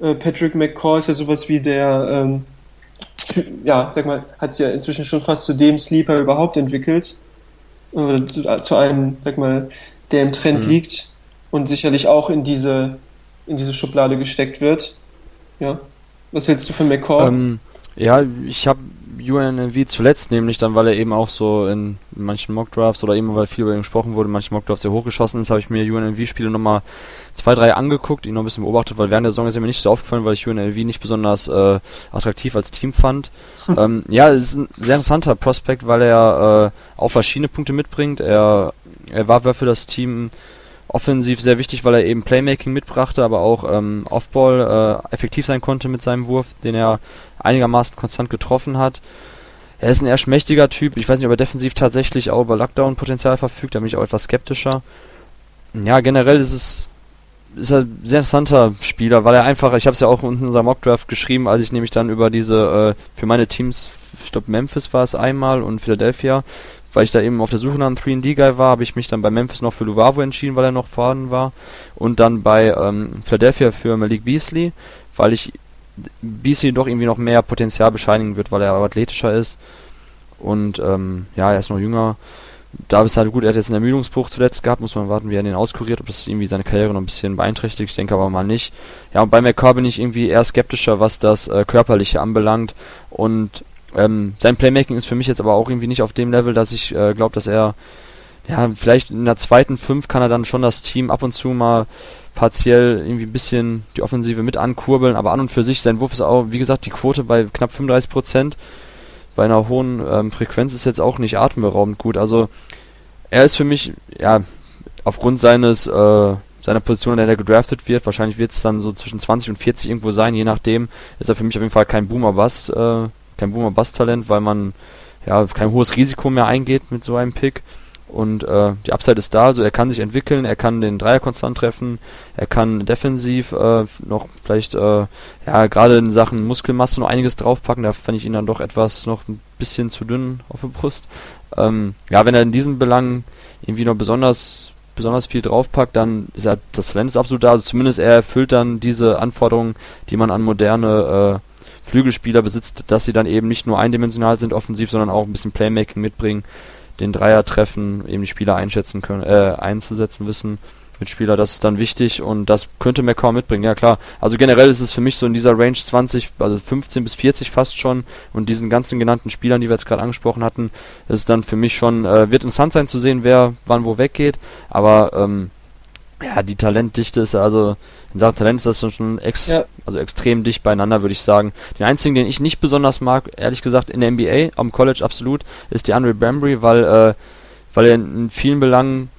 Äh, Patrick McCall ist ja sowas wie der, ähm, ja, sag mal, hat es ja inzwischen schon fast zu dem Sleeper überhaupt entwickelt. Oder zu, zu einem, sag mal, der im Trend mhm. liegt und sicherlich auch in diese, in diese Schublade gesteckt wird. Ja. Was hältst du von McCall? Ähm, ja, ich habe UNLV zuletzt nämlich dann, weil er eben auch so in manchen Mockdrafts oder eben weil viel über ihn gesprochen wurde, in manchen Mockdrafts sehr hochgeschossen ist, habe ich mir UNLV-Spiele nochmal zwei, drei angeguckt, ihn noch ein bisschen beobachtet, weil während der Saison ist er mir nicht so aufgefallen, weil ich UNLV nicht besonders äh, attraktiv als Team fand. ähm, ja, es ist ein sehr interessanter Prospekt, weil er äh, auch verschiedene Punkte mitbringt. Er, er war für das Team offensiv sehr wichtig, weil er eben Playmaking mitbrachte, aber auch ähm, Offball äh, effektiv sein konnte mit seinem Wurf, den er einigermaßen konstant getroffen hat. Er ist ein eher schmächtiger Typ. Ich weiß nicht, ob er defensiv tatsächlich auch über Lockdown-Potenzial verfügt. Da bin ich auch etwas skeptischer. Ja, generell ist es ist er ein sehr interessanter Spieler, weil er einfach, ich habe es ja auch in unserem Mockdraft geschrieben, als ich nämlich dann über diese, äh, für meine Teams, ich glaube Memphis war es einmal und Philadelphia, weil ich da eben auf der Suche nach einem 3D-Guy war, habe ich mich dann bei Memphis noch für Luvavu entschieden, weil er noch vorhanden war. Und dann bei ähm, Philadelphia für Malik Beasley, weil ich Beasley doch irgendwie noch mehr Potenzial bescheinigen wird, weil er athletischer ist. Und ähm, ja, er ist noch jünger. da ist halt gut, er hat jetzt einen Ermüdungsbruch zuletzt gehabt, muss man warten, wie er den auskuriert, ob das irgendwie seine Karriere noch ein bisschen beeinträchtigt, ich denke aber mal nicht. Ja, und bei McCarr bin ich irgendwie eher skeptischer, was das äh, Körperliche anbelangt und ähm, sein Playmaking ist für mich jetzt aber auch irgendwie nicht auf dem Level, dass ich äh, glaube, dass er ja, vielleicht in der zweiten Fünf kann er dann schon das Team ab und zu mal partiell irgendwie ein bisschen die Offensive mit ankurbeln, aber an und für sich, sein Wurf ist auch, wie gesagt, die Quote bei knapp 35 Prozent bei einer hohen ähm, Frequenz ist jetzt auch nicht atemberaubend gut. Also er ist für mich, ja, aufgrund seines äh, seiner Position, in der er gedraftet wird, wahrscheinlich wird es dann so zwischen 20 und 40 irgendwo sein, je nachdem, ist er für mich auf jeden Fall kein Boomer-Bust, äh, kein Boomer-Bust-Talent, weil man ja kein hohes Risiko mehr eingeht mit so einem Pick. Und äh, die Upside ist da, also er kann sich entwickeln, er kann den Dreier konstant treffen, er kann defensiv äh, noch vielleicht, äh, ja, gerade in Sachen Muskelmasse noch einiges draufpacken, da fand ich ihn dann doch etwas noch ein bisschen zu dünn auf der Brust. Ähm, ja, wenn er in diesen Belangen irgendwie noch besonders besonders viel draufpackt, dann ist er das Talent ist absolut da, also zumindest er erfüllt dann diese Anforderungen, die man an moderne äh, Flügelspieler besitzt, dass sie dann eben nicht nur eindimensional sind offensiv, sondern auch ein bisschen Playmaking mitbringen den Dreier treffen, eben die Spieler einschätzen können, äh, einzusetzen wissen. Mitspieler, das ist dann wichtig und das könnte McCall mitbringen, ja klar. Also generell ist es für mich so in dieser Range 20, also 15 bis 40 fast schon und diesen ganzen genannten Spielern, die wir jetzt gerade angesprochen hatten, ist dann für mich schon, äh, wird interessant sein zu sehen, wer wann wo weggeht, aber ähm, ja, die Talentdichte ist also, in Sachen Talent ist das schon ex ja. also extrem dicht beieinander, würde ich sagen. Den einzigen, den ich nicht besonders mag, ehrlich gesagt, in der NBA, am College absolut, ist die Andre Bambry, weil, äh, weil er in vielen Belangen,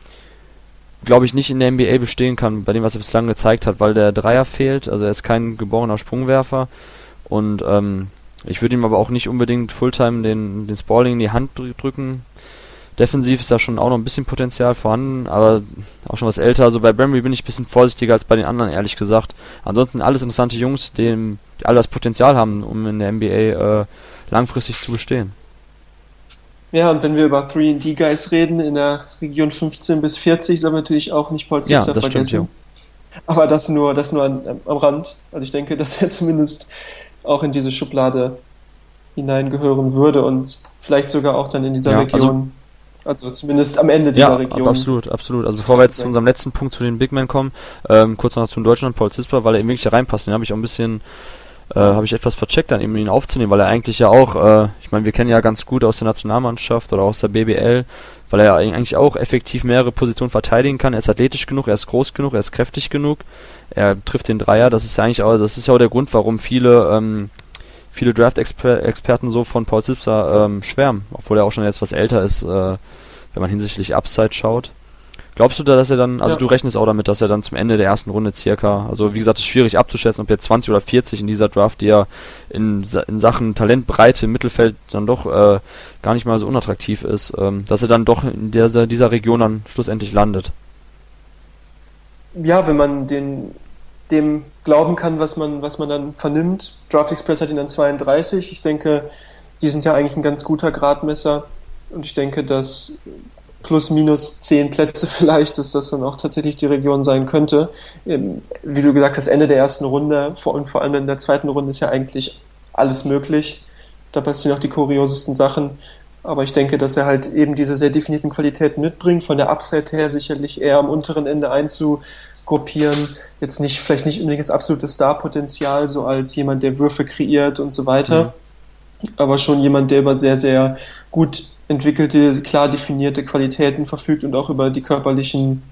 glaube ich, nicht in der NBA bestehen kann, bei dem, was er bislang gezeigt hat, weil der Dreier fehlt, also er ist kein geborener Sprungwerfer und ähm, ich würde ihm aber auch nicht unbedingt Fulltime den, den Spalling in die Hand drücken, Defensiv ist da schon auch noch ein bisschen Potenzial vorhanden, aber auch schon was älter. Also bei Bramby bin ich ein bisschen vorsichtiger als bei den anderen, ehrlich gesagt. Ansonsten alles interessante Jungs, die, alle das Potenzial haben, um in der NBA äh, langfristig zu bestehen. Ja, und wenn wir über 3D-Guys reden, in der Region 15 bis 40, soll man natürlich auch nicht Paul Zipser ja, das vergessen. Stimmt, ja. Aber das nur, das nur an, am Rand. Also ich denke, dass er zumindest auch in diese Schublade hineingehören würde und vielleicht sogar auch dann in dieser ja, also Region also zumindest am Ende dieser ja, Region. absolut, absolut. Also bevor wir jetzt zu unserem letzten Punkt zu den Big Men kommen, ähm, kurz noch zu Deutschland, Paul Zisper, weil er eben wirklich da reinpasst. Den habe ich auch ein bisschen, äh, habe ich etwas vercheckt, dann eben ihn aufzunehmen, weil er eigentlich ja auch, äh, ich meine, wir kennen ja ganz gut aus der Nationalmannschaft oder aus der BBL, weil er ja eigentlich auch effektiv mehrere Positionen verteidigen kann. Er ist athletisch genug, er ist groß genug, er ist kräftig genug, er trifft den Dreier. Das ist ja eigentlich auch, das ist ja auch der Grund, warum viele ähm, viele Draft-Experten so von Paul Zipser ähm, schwärmen, obwohl er auch schon jetzt was älter ist, äh, wenn man hinsichtlich Upside schaut. Glaubst du da, dass er dann, also ja. du rechnest auch damit, dass er dann zum Ende der ersten Runde circa, also wie gesagt, es ist schwierig abzuschätzen, ob jetzt 20 oder 40 in dieser Draft, die ja in, in Sachen Talentbreite im Mittelfeld dann doch äh, gar nicht mal so unattraktiv ist, ähm, dass er dann doch in dieser, dieser Region dann schlussendlich landet. Ja, wenn man den dem glauben kann, was man, was man dann vernimmt. Draft Express hat ihn dann 32. Ich denke, die sind ja eigentlich ein ganz guter Gradmesser. Und ich denke, dass plus minus zehn Plätze vielleicht, dass das dann auch tatsächlich die Region sein könnte. Ähm, wie du gesagt hast, Ende der ersten Runde und vor allem in der zweiten Runde ist ja eigentlich alles möglich. Da passieren auch die kuriosesten Sachen. Aber ich denke, dass er halt eben diese sehr definierten Qualitäten mitbringt, von der Upside her sicherlich eher am unteren Ende einzu, gruppieren. Jetzt nicht, vielleicht nicht unbedingt das absolute Star-Potenzial, so als jemand, der Würfe kreiert und so weiter. Mhm. Aber schon jemand, der über sehr, sehr gut entwickelte, klar definierte Qualitäten verfügt und auch über die körperlichen,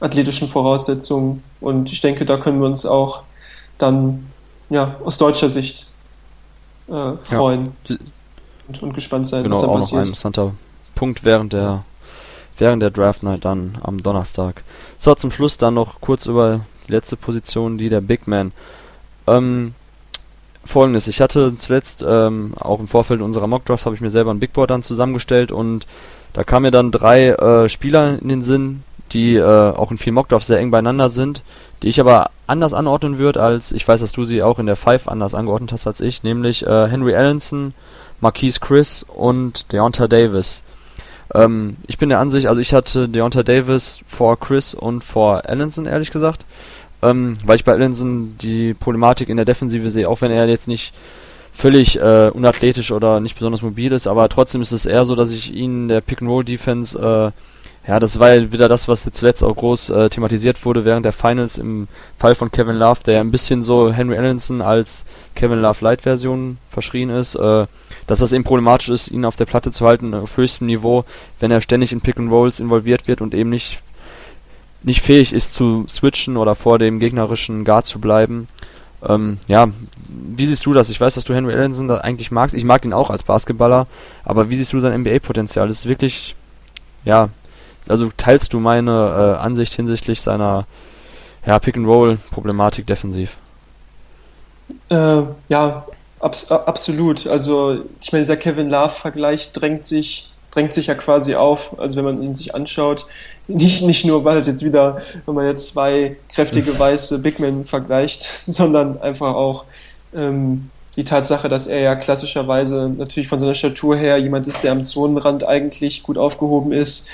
athletischen Voraussetzungen. Und ich denke, da können wir uns auch dann ja, aus deutscher Sicht äh, freuen ja. und, und, gespannt sein, genau, was da auch passiert. Noch ein interessanter Punkt während der während der Draft Night dann am Donnerstag. So, zum Schluss dann noch kurz über die letzte Position, die der Big Man. Ähm, Folgendes, ich hatte zuletzt ähm, auch im Vorfeld unserer Mock Draft habe ich mir selber ein Big Board dann zusammengestellt und da kamen mir dann drei äh, Spieler in den Sinn, die äh, auch in vielen Mock Drafts sehr eng beieinander sind, die ich aber anders anordnen würde, als ich weiß, dass du sie auch in der Five anders angeordnet hast als ich, nämlich äh, Henry Allenson, Marquise Chris und Deonta Davis. Ähm, ich bin der Ansicht, also ich hatte Deonta Davis vor Chris und vor Allenson, ehrlich gesagt. Ähm, weil ich bei Allenson die Problematik in der Defensive sehe, auch wenn er jetzt nicht völlig äh, unathletisch oder nicht besonders mobil ist, aber trotzdem ist es eher so, dass ich ihn der Pick-and-Roll-Defense äh, ja, das war ja wieder das, was jetzt zuletzt auch groß äh, thematisiert wurde während der Finals im Fall von Kevin Love, der ja ein bisschen so Henry Allenson als Kevin Love Light Version verschrien ist, äh, dass das eben problematisch ist, ihn auf der Platte zu halten auf höchstem Niveau, wenn er ständig in Pick and Rolls involviert wird und eben nicht nicht fähig ist zu switchen oder vor dem gegnerischen Guard zu bleiben. Ähm, ja, wie siehst du das? Ich weiß, dass du Henry Allenson da eigentlich magst. Ich mag ihn auch als Basketballer, aber wie siehst du sein NBA-Potenzial? Das ist wirklich, ja, also teilst du meine äh, Ansicht hinsichtlich seiner ja, Pick-and-Roll-Problematik defensiv? Äh, ja, abs absolut. Also ich meine, dieser Kevin Love-Vergleich drängt sich, drängt sich ja quasi auf. Also wenn man ihn sich anschaut, nicht, nicht nur, weil es jetzt wieder, wenn man jetzt zwei kräftige weiße Big Men vergleicht, sondern einfach auch ähm, die Tatsache, dass er ja klassischerweise natürlich von seiner Statur her jemand ist, der am Zonenrand eigentlich gut aufgehoben ist,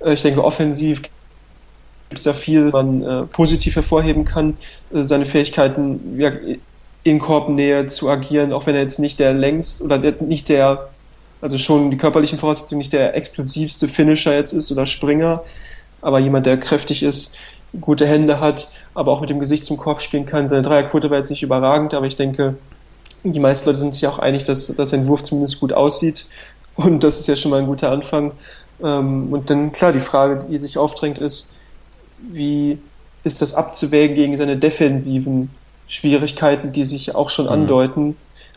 äh, ich denke, offensiv gibt es da viel, was man äh, positiv hervorheben kann. Äh, seine Fähigkeiten, ja, in Korbnähe zu agieren, auch wenn er jetzt nicht der längst oder der, nicht der, also schon die körperlichen Voraussetzungen nicht der explosivste Finisher jetzt ist oder Springer, aber jemand, der kräftig ist, gute Hände hat, aber auch mit dem Gesicht zum Korb spielen kann. Seine Dreierquote war jetzt nicht überragend, aber ich denke, die meisten Leute sind sich auch einig, dass, dass sein Wurf zumindest gut aussieht. Und das ist ja schon mal ein guter Anfang. Ähm, und dann klar, die Frage, die sich aufdrängt, ist, wie ist das abzuwägen gegen seine defensiven Schwierigkeiten, die sich auch schon mhm. andeuten.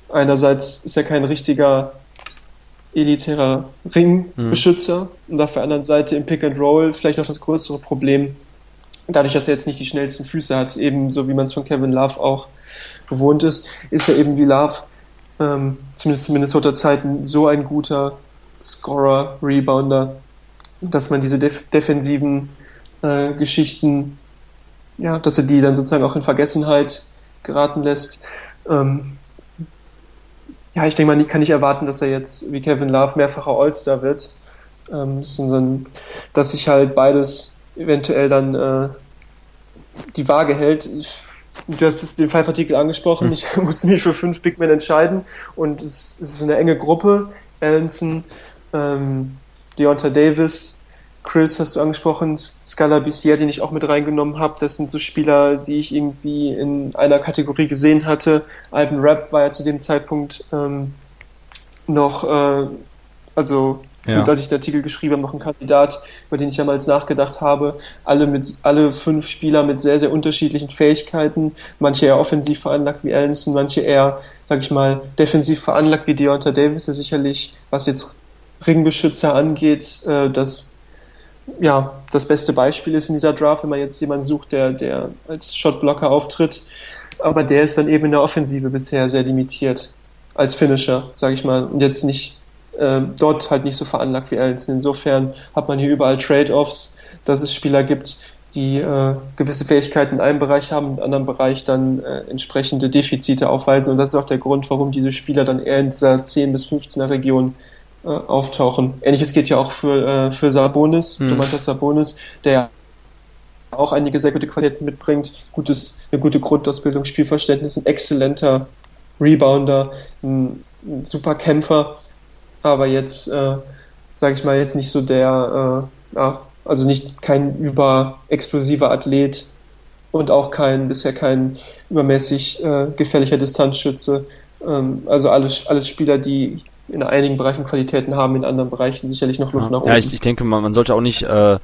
Einerseits ist er kein richtiger elitärer Ringbeschützer mhm. und auf der anderen Seite im Pick and Roll vielleicht noch das größere Problem, dadurch, dass er jetzt nicht die schnellsten Füße hat, ebenso wie man es von Kevin Love auch gewohnt ist, ist er eben wie Love, ähm, zumindest zu Minnesota-Zeiten, so ein guter Scorer, Rebounder, dass man diese def defensiven äh, Geschichten, ja, dass er die dann sozusagen auch in Vergessenheit geraten lässt. Ähm, ja, ich denke mal, nie kann ich erwarten, dass er jetzt wie Kevin Love mehrfacher All-Star wird, ähm, sondern dass sich halt beides eventuell dann äh, die Waage hält. Ich, du hast den Five-Artikel angesprochen, hm. ich musste mich für fünf Big Men entscheiden und es, es ist eine enge Gruppe. Allenson, ähm, Deonta Davis, Chris hast du angesprochen, Scala Bissier, den ich auch mit reingenommen habe. Das sind so Spieler, die ich irgendwie in einer Kategorie gesehen hatte. Ivan Rapp war ja zu dem Zeitpunkt ähm, noch, äh, also ja. als ich den Artikel geschrieben habe, noch ein Kandidat, über den ich damals nachgedacht habe. Alle mit, alle fünf Spieler mit sehr, sehr unterschiedlichen Fähigkeiten. Manche eher offensiv veranlagt wie Allenson, manche eher, sag ich mal, defensiv veranlagt wie Deonta Davis, der sicherlich, was jetzt Ringbeschützer angeht, äh, das ja, das beste Beispiel ist in dieser Draft, wenn man jetzt jemanden sucht, der, der als Shotblocker auftritt. Aber der ist dann eben in der Offensive bisher sehr limitiert als Finisher, sage ich mal. Und jetzt nicht äh, dort halt nicht so veranlagt wie Allenson. Insofern hat man hier überall Trade-offs, dass es Spieler gibt, die äh, gewisse Fähigkeiten in einem Bereich haben, im anderen Bereich dann äh, entsprechende Defizite aufweisen. Und das ist auch der Grund, warum diese Spieler dann eher in dieser 10 bis 15er Region äh, auftauchen. Ähnliches geht ja auch für, äh, für Sabonis, hm. Domantas Sabonis, der auch einige sehr gute Qualitäten mitbringt, gutes, eine gute Grundausbildung, Spielverständnis, ein exzellenter Rebounder, ein, ein super Kämpfer, aber jetzt, äh, sage ich mal, jetzt nicht so der, äh, ja, also nicht kein überexplosiver Athlet und auch kein, bisher kein übermäßig äh, gefährlicher Distanzschütze. Ähm, also alles, alles Spieler, die in einigen Bereichen Qualitäten haben, in anderen Bereichen sicherlich noch Luft ja. nach oben. Ja, ich, ich denke mal, man sollte auch nicht äh,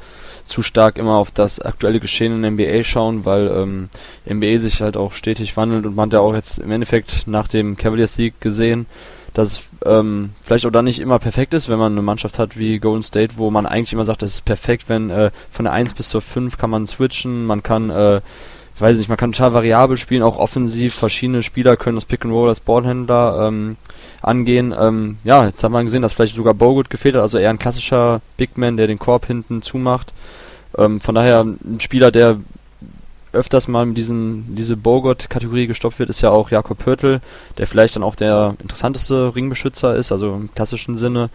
zu stark immer auf das aktuelle Geschehen in der NBA schauen, weil ähm, NBA sich halt auch stetig wandelt und man hat ja auch jetzt im Endeffekt nach dem Cavaliers-Sieg gesehen, dass es ähm, vielleicht auch dann nicht immer perfekt ist, wenn man eine Mannschaft hat wie Golden State, wo man eigentlich immer sagt, das ist perfekt, wenn äh, von der 1 bis zur 5 kann man switchen, man kann äh, ich weiß nicht, man kann total variabel spielen, auch offensiv. Verschiedene Spieler können das Pick and Roll als Ballhändler ähm, angehen. Ähm, ja, jetzt haben wir gesehen, dass vielleicht sogar Bogut gefehlt hat, also eher ein klassischer Big Man, der den Korb hinten zumacht. Ähm, von daher ein Spieler, der öfters mal mit diesen, diese Bogut-Kategorie gestoppt wird, ist ja auch Jakob Pörtl, der vielleicht dann auch der interessanteste Ringbeschützer ist, also im klassischen Sinne.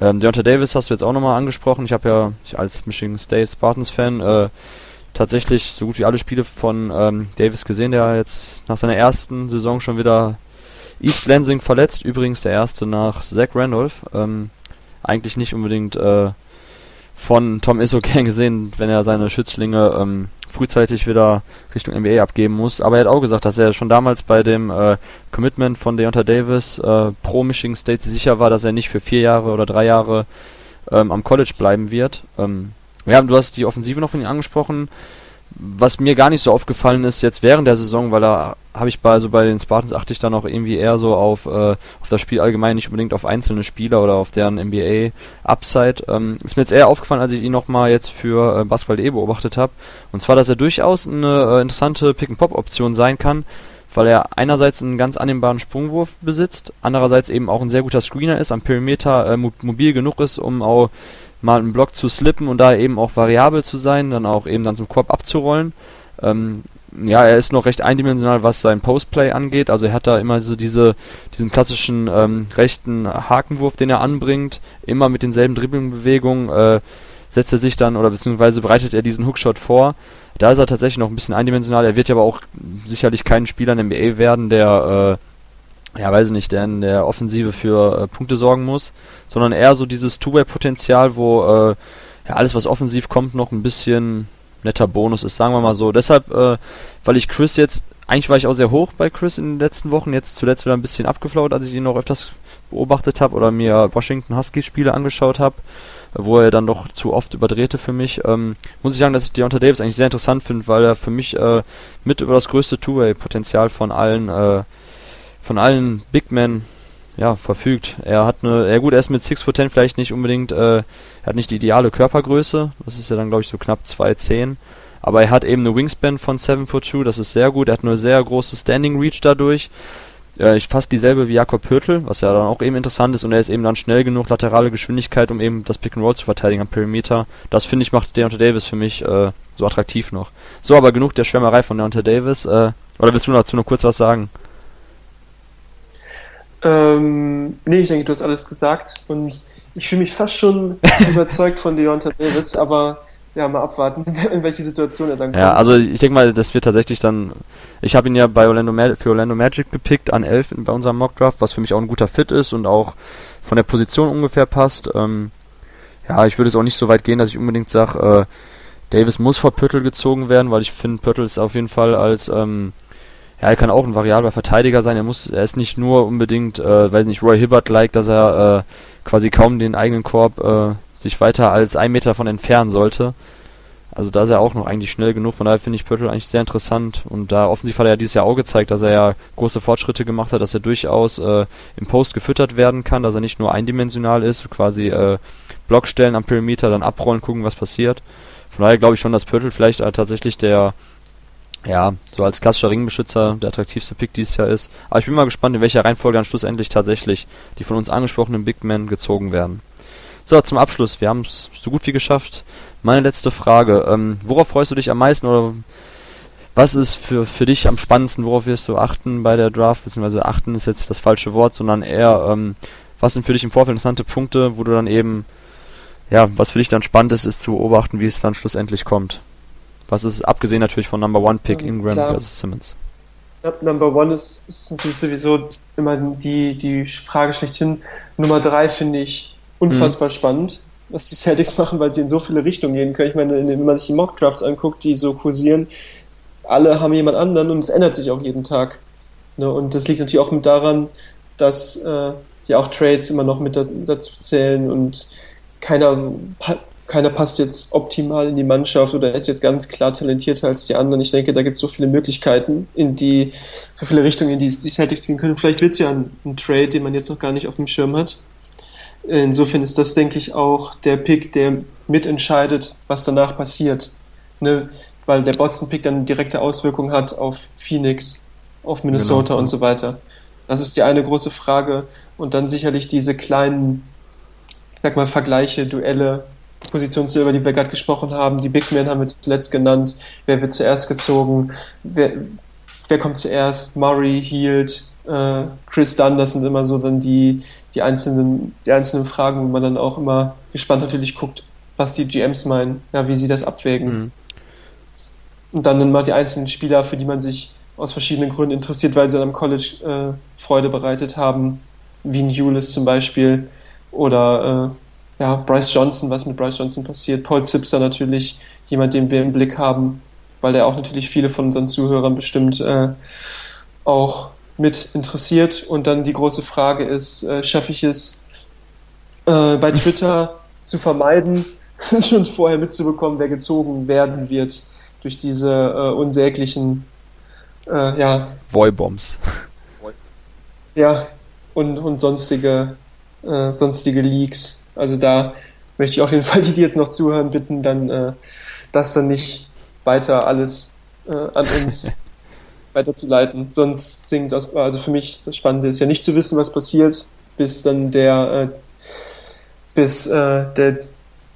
Ähm, Deontay Davis hast du jetzt auch nochmal angesprochen. Ich habe ja als Michigan State Spartans-Fan äh, tatsächlich so gut wie alle Spiele von ähm, Davis gesehen, der jetzt nach seiner ersten Saison schon wieder East Lansing verletzt, übrigens der erste nach Zach Randolph. Ähm, eigentlich nicht unbedingt äh, von Tom Izzo gern gesehen, wenn er seine Schützlinge ähm, frühzeitig wieder Richtung NBA abgeben muss. Aber er hat auch gesagt, dass er schon damals bei dem äh, Commitment von Deonta Davis äh, pro Michigan State sicher war, dass er nicht für vier Jahre oder drei Jahre ähm, am College bleiben wird. Ähm, ja, du hast die Offensive noch von ihm angesprochen was mir gar nicht so aufgefallen ist jetzt während der Saison, weil da habe ich bei, also bei den Spartans achte ich dann auch irgendwie eher so auf, äh, auf das Spiel allgemein, nicht unbedingt auf einzelne Spieler oder auf deren NBA-Upside. Ähm, ist mir jetzt eher aufgefallen, als ich ihn nochmal jetzt für äh, Basketball.de beobachtet habe. Und zwar, dass er durchaus eine äh, interessante Pick-and-Pop-Option sein kann, weil er einerseits einen ganz annehmbaren Sprungwurf besitzt, andererseits eben auch ein sehr guter Screener ist, am Perimeter äh, mobil genug ist, um auch mal einen Block zu slippen und da eben auch variabel zu sein, dann auch eben dann zum Korb abzurollen. Ähm, ja, er ist noch recht eindimensional, was sein Postplay angeht. Also er hat da immer so diese, diesen klassischen ähm, rechten Hakenwurf, den er anbringt, immer mit denselben Dribblingμπewegungen, äh, setzt er sich dann oder beziehungsweise bereitet er diesen Hookshot vor. Da ist er tatsächlich noch ein bisschen eindimensional. Er wird ja aber auch sicherlich kein Spieler in der NBA werden, der äh, ja, weiß ich nicht, der in der Offensive für äh, Punkte sorgen muss, sondern eher so dieses Two-Way-Potenzial, wo äh, ja, alles, was offensiv kommt, noch ein bisschen netter Bonus ist, sagen wir mal so. Deshalb, äh, weil ich Chris jetzt, eigentlich war ich auch sehr hoch bei Chris in den letzten Wochen, jetzt zuletzt wieder ein bisschen abgeflaut, als ich ihn noch öfters beobachtet habe oder mir Washington Huskies Spiele angeschaut habe, wo er dann doch zu oft überdrehte für mich, ähm, muss ich sagen, dass ich Deontay Davis eigentlich sehr interessant finde, weil er für mich äh, mit über das größte Two-Way-Potenzial von allen äh, von allen Big Men ja, verfügt. Er hat eine, ja gut, er ist mit 6 foot 10 vielleicht nicht unbedingt, äh, er hat nicht die ideale Körpergröße, das ist ja dann glaube ich so knapp 2,10, aber er hat eben eine Wingspan von 7 foot 2, das ist sehr gut, er hat eine sehr große Standing Reach dadurch, äh, fast dieselbe wie Jakob Pürtel, was ja dann auch eben interessant ist und er ist eben dann schnell genug, laterale Geschwindigkeit, um eben das Pick and Roll zu verteidigen am Perimeter. Das finde ich macht Deontay Davis für mich äh, so attraktiv noch. So, aber genug der Schwärmerei von Deontay Davis, äh, oder willst du dazu noch kurz was sagen? Ähm, nee, ich denke, du hast alles gesagt und ich fühle mich fast schon überzeugt von Deonta Davis, aber ja, mal abwarten, in welche Situation er dann kommt. Ja, also ich denke mal, das wird tatsächlich dann. Ich habe ihn ja bei Orlando für Orlando Magic gepickt an 11 bei unserem Mock Draft, was für mich auch ein guter Fit ist und auch von der Position ungefähr passt. Ähm, ja, ich würde es auch nicht so weit gehen, dass ich unbedingt sage, äh, Davis muss vor Pürtel gezogen werden, weil ich finde, Pürtel ist auf jeden Fall als ähm, ja, er kann auch ein variabler Verteidiger sein. Er muss, er ist nicht nur unbedingt, äh, weiß nicht, Roy Hibbert-like, dass er äh, quasi kaum den eigenen Korb äh, sich weiter als ein Meter von entfernen sollte. Also da ist er auch noch eigentlich schnell genug. Von daher finde ich Pörtl eigentlich sehr interessant. Und da offensiv hat er ja dieses Jahr auch gezeigt, dass er ja große Fortschritte gemacht hat, dass er durchaus äh, im Post gefüttert werden kann, dass er nicht nur eindimensional ist, quasi äh, Blockstellen am Perimeter, dann abrollen, gucken, was passiert. Von daher glaube ich schon, dass Pörtl vielleicht äh, tatsächlich der ja, so als klassischer Ringbeschützer der attraktivste Pick dieses Jahr ist. Aber ich bin mal gespannt, in welcher Reihenfolge dann schlussendlich tatsächlich die von uns angesprochenen Big Men gezogen werden. So, zum Abschluss. Wir haben es so gut wie geschafft. Meine letzte Frage. Ähm, worauf freust du dich am meisten oder was ist für, für dich am spannendsten? Worauf wirst du achten bei der Draft? Beziehungsweise achten ist jetzt das falsche Wort, sondern eher, ähm, was sind für dich im Vorfeld interessante Punkte, wo du dann eben, ja, was für dich dann spannend ist, ist zu beobachten, wie es dann schlussendlich kommt. Was ist, abgesehen natürlich von Number One Pick Ingram Klar. versus Simmons? Ja, Number One ist, ist natürlich sowieso immer die, die Frage schlechthin. Nummer drei finde ich unfassbar mhm. spannend, was die Celtics machen, weil sie in so viele Richtungen gehen können. Ich meine, wenn man sich die Mockdrafts anguckt, die so kursieren, alle haben jemand anderen und es ändert sich auch jeden Tag. Ne? Und das liegt natürlich auch mit daran, dass äh, ja auch Trades immer noch mit dazu zählen und keiner keiner passt jetzt optimal in die Mannschaft oder ist jetzt ganz klar talentierter als die anderen. Ich denke, da gibt es so viele Möglichkeiten, in die, so viele Richtungen, in die die Celtics gehen können. Vielleicht wird es ja ein, ein, Trade, den man jetzt noch gar nicht auf dem Schirm hat. Insofern ist das, denke ich, auch der Pick, der mitentscheidet, was danach passiert. Ne? Weil der Boston-Pick dann direkte Auswirkungen hat auf Phoenix, auf Minnesota genau. und so weiter. Das ist die eine große Frage. Und dann sicherlich diese kleinen, sag mal, Vergleiche, Duelle, Position, über die wir gerade gesprochen haben. Die Big Men haben wir zuletzt genannt. Wer wird zuerst gezogen? Wer, wer kommt zuerst? Murray, Heald, äh, Chris Dunn, das sind immer so dann die, die, einzelnen, die einzelnen Fragen, wo man dann auch immer gespannt natürlich guckt, was die GMs meinen, ja, wie sie das abwägen. Mhm. Und dann immer die einzelnen Spieler, für die man sich aus verschiedenen Gründen interessiert, weil sie am College äh, Freude bereitet haben, wie ein Hewlett zum Beispiel oder äh, ja, Bryce Johnson, was mit Bryce Johnson passiert, Paul Zipser natürlich, jemand, den wir im Blick haben, weil der auch natürlich viele von unseren Zuhörern bestimmt äh, auch mit interessiert. Und dann die große Frage ist, äh, schaffe ich es äh, bei Twitter zu vermeiden, schon vorher mitzubekommen, wer gezogen werden wird durch diese äh, unsäglichen äh, ja, Voibombs. Ja, und, und sonstige, äh, sonstige Leaks. Also da möchte ich auf jeden Fall die, die jetzt noch zuhören, bitten, dann äh, das dann nicht weiter alles äh, an uns weiterzuleiten. Sonst sinkt das, also für mich das Spannende ist ja nicht zu wissen, was passiert, bis dann der, äh, bis äh, der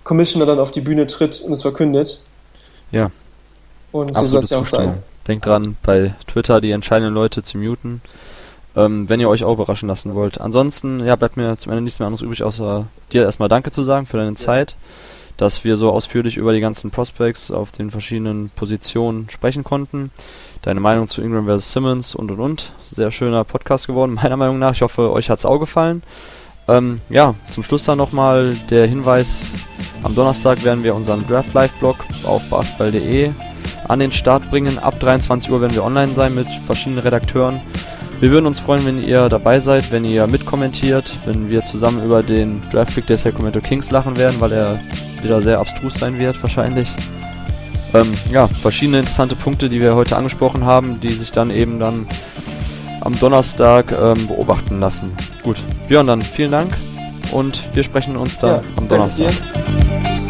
Commissioner dann auf die Bühne tritt und es verkündet. Ja. Und so soll es ja auch sein. Denkt dran, bei Twitter die entscheidenden Leute zu muten, ähm, wenn ihr euch auch überraschen lassen wollt. Ansonsten, ja, bleibt mir zum Ende nichts mehr anderes übrig, außer dir erstmal Danke zu sagen für deine ja. Zeit, dass wir so ausführlich über die ganzen Prospects auf den verschiedenen Positionen sprechen konnten. Deine Meinung zu Ingram vs. Simmons und und und. Sehr schöner Podcast geworden, meiner Meinung nach. Ich hoffe, euch hat's auch gefallen. Ähm, ja, zum Schluss dann nochmal der Hinweis, am Donnerstag werden wir unseren Draft Live Blog auf basketball.de an den Start bringen. Ab 23 Uhr werden wir online sein mit verschiedenen Redakteuren. Wir würden uns freuen, wenn ihr dabei seid, wenn ihr mitkommentiert, wenn wir zusammen über den Draftpick der Sacramento Kings lachen werden, weil er wieder sehr abstrus sein wird wahrscheinlich. Ähm, ja, verschiedene interessante Punkte, die wir heute angesprochen haben, die sich dann eben dann am Donnerstag ähm, beobachten lassen. Gut, Björn, dann vielen Dank und wir sprechen uns dann ja, am Donnerstag. Dir.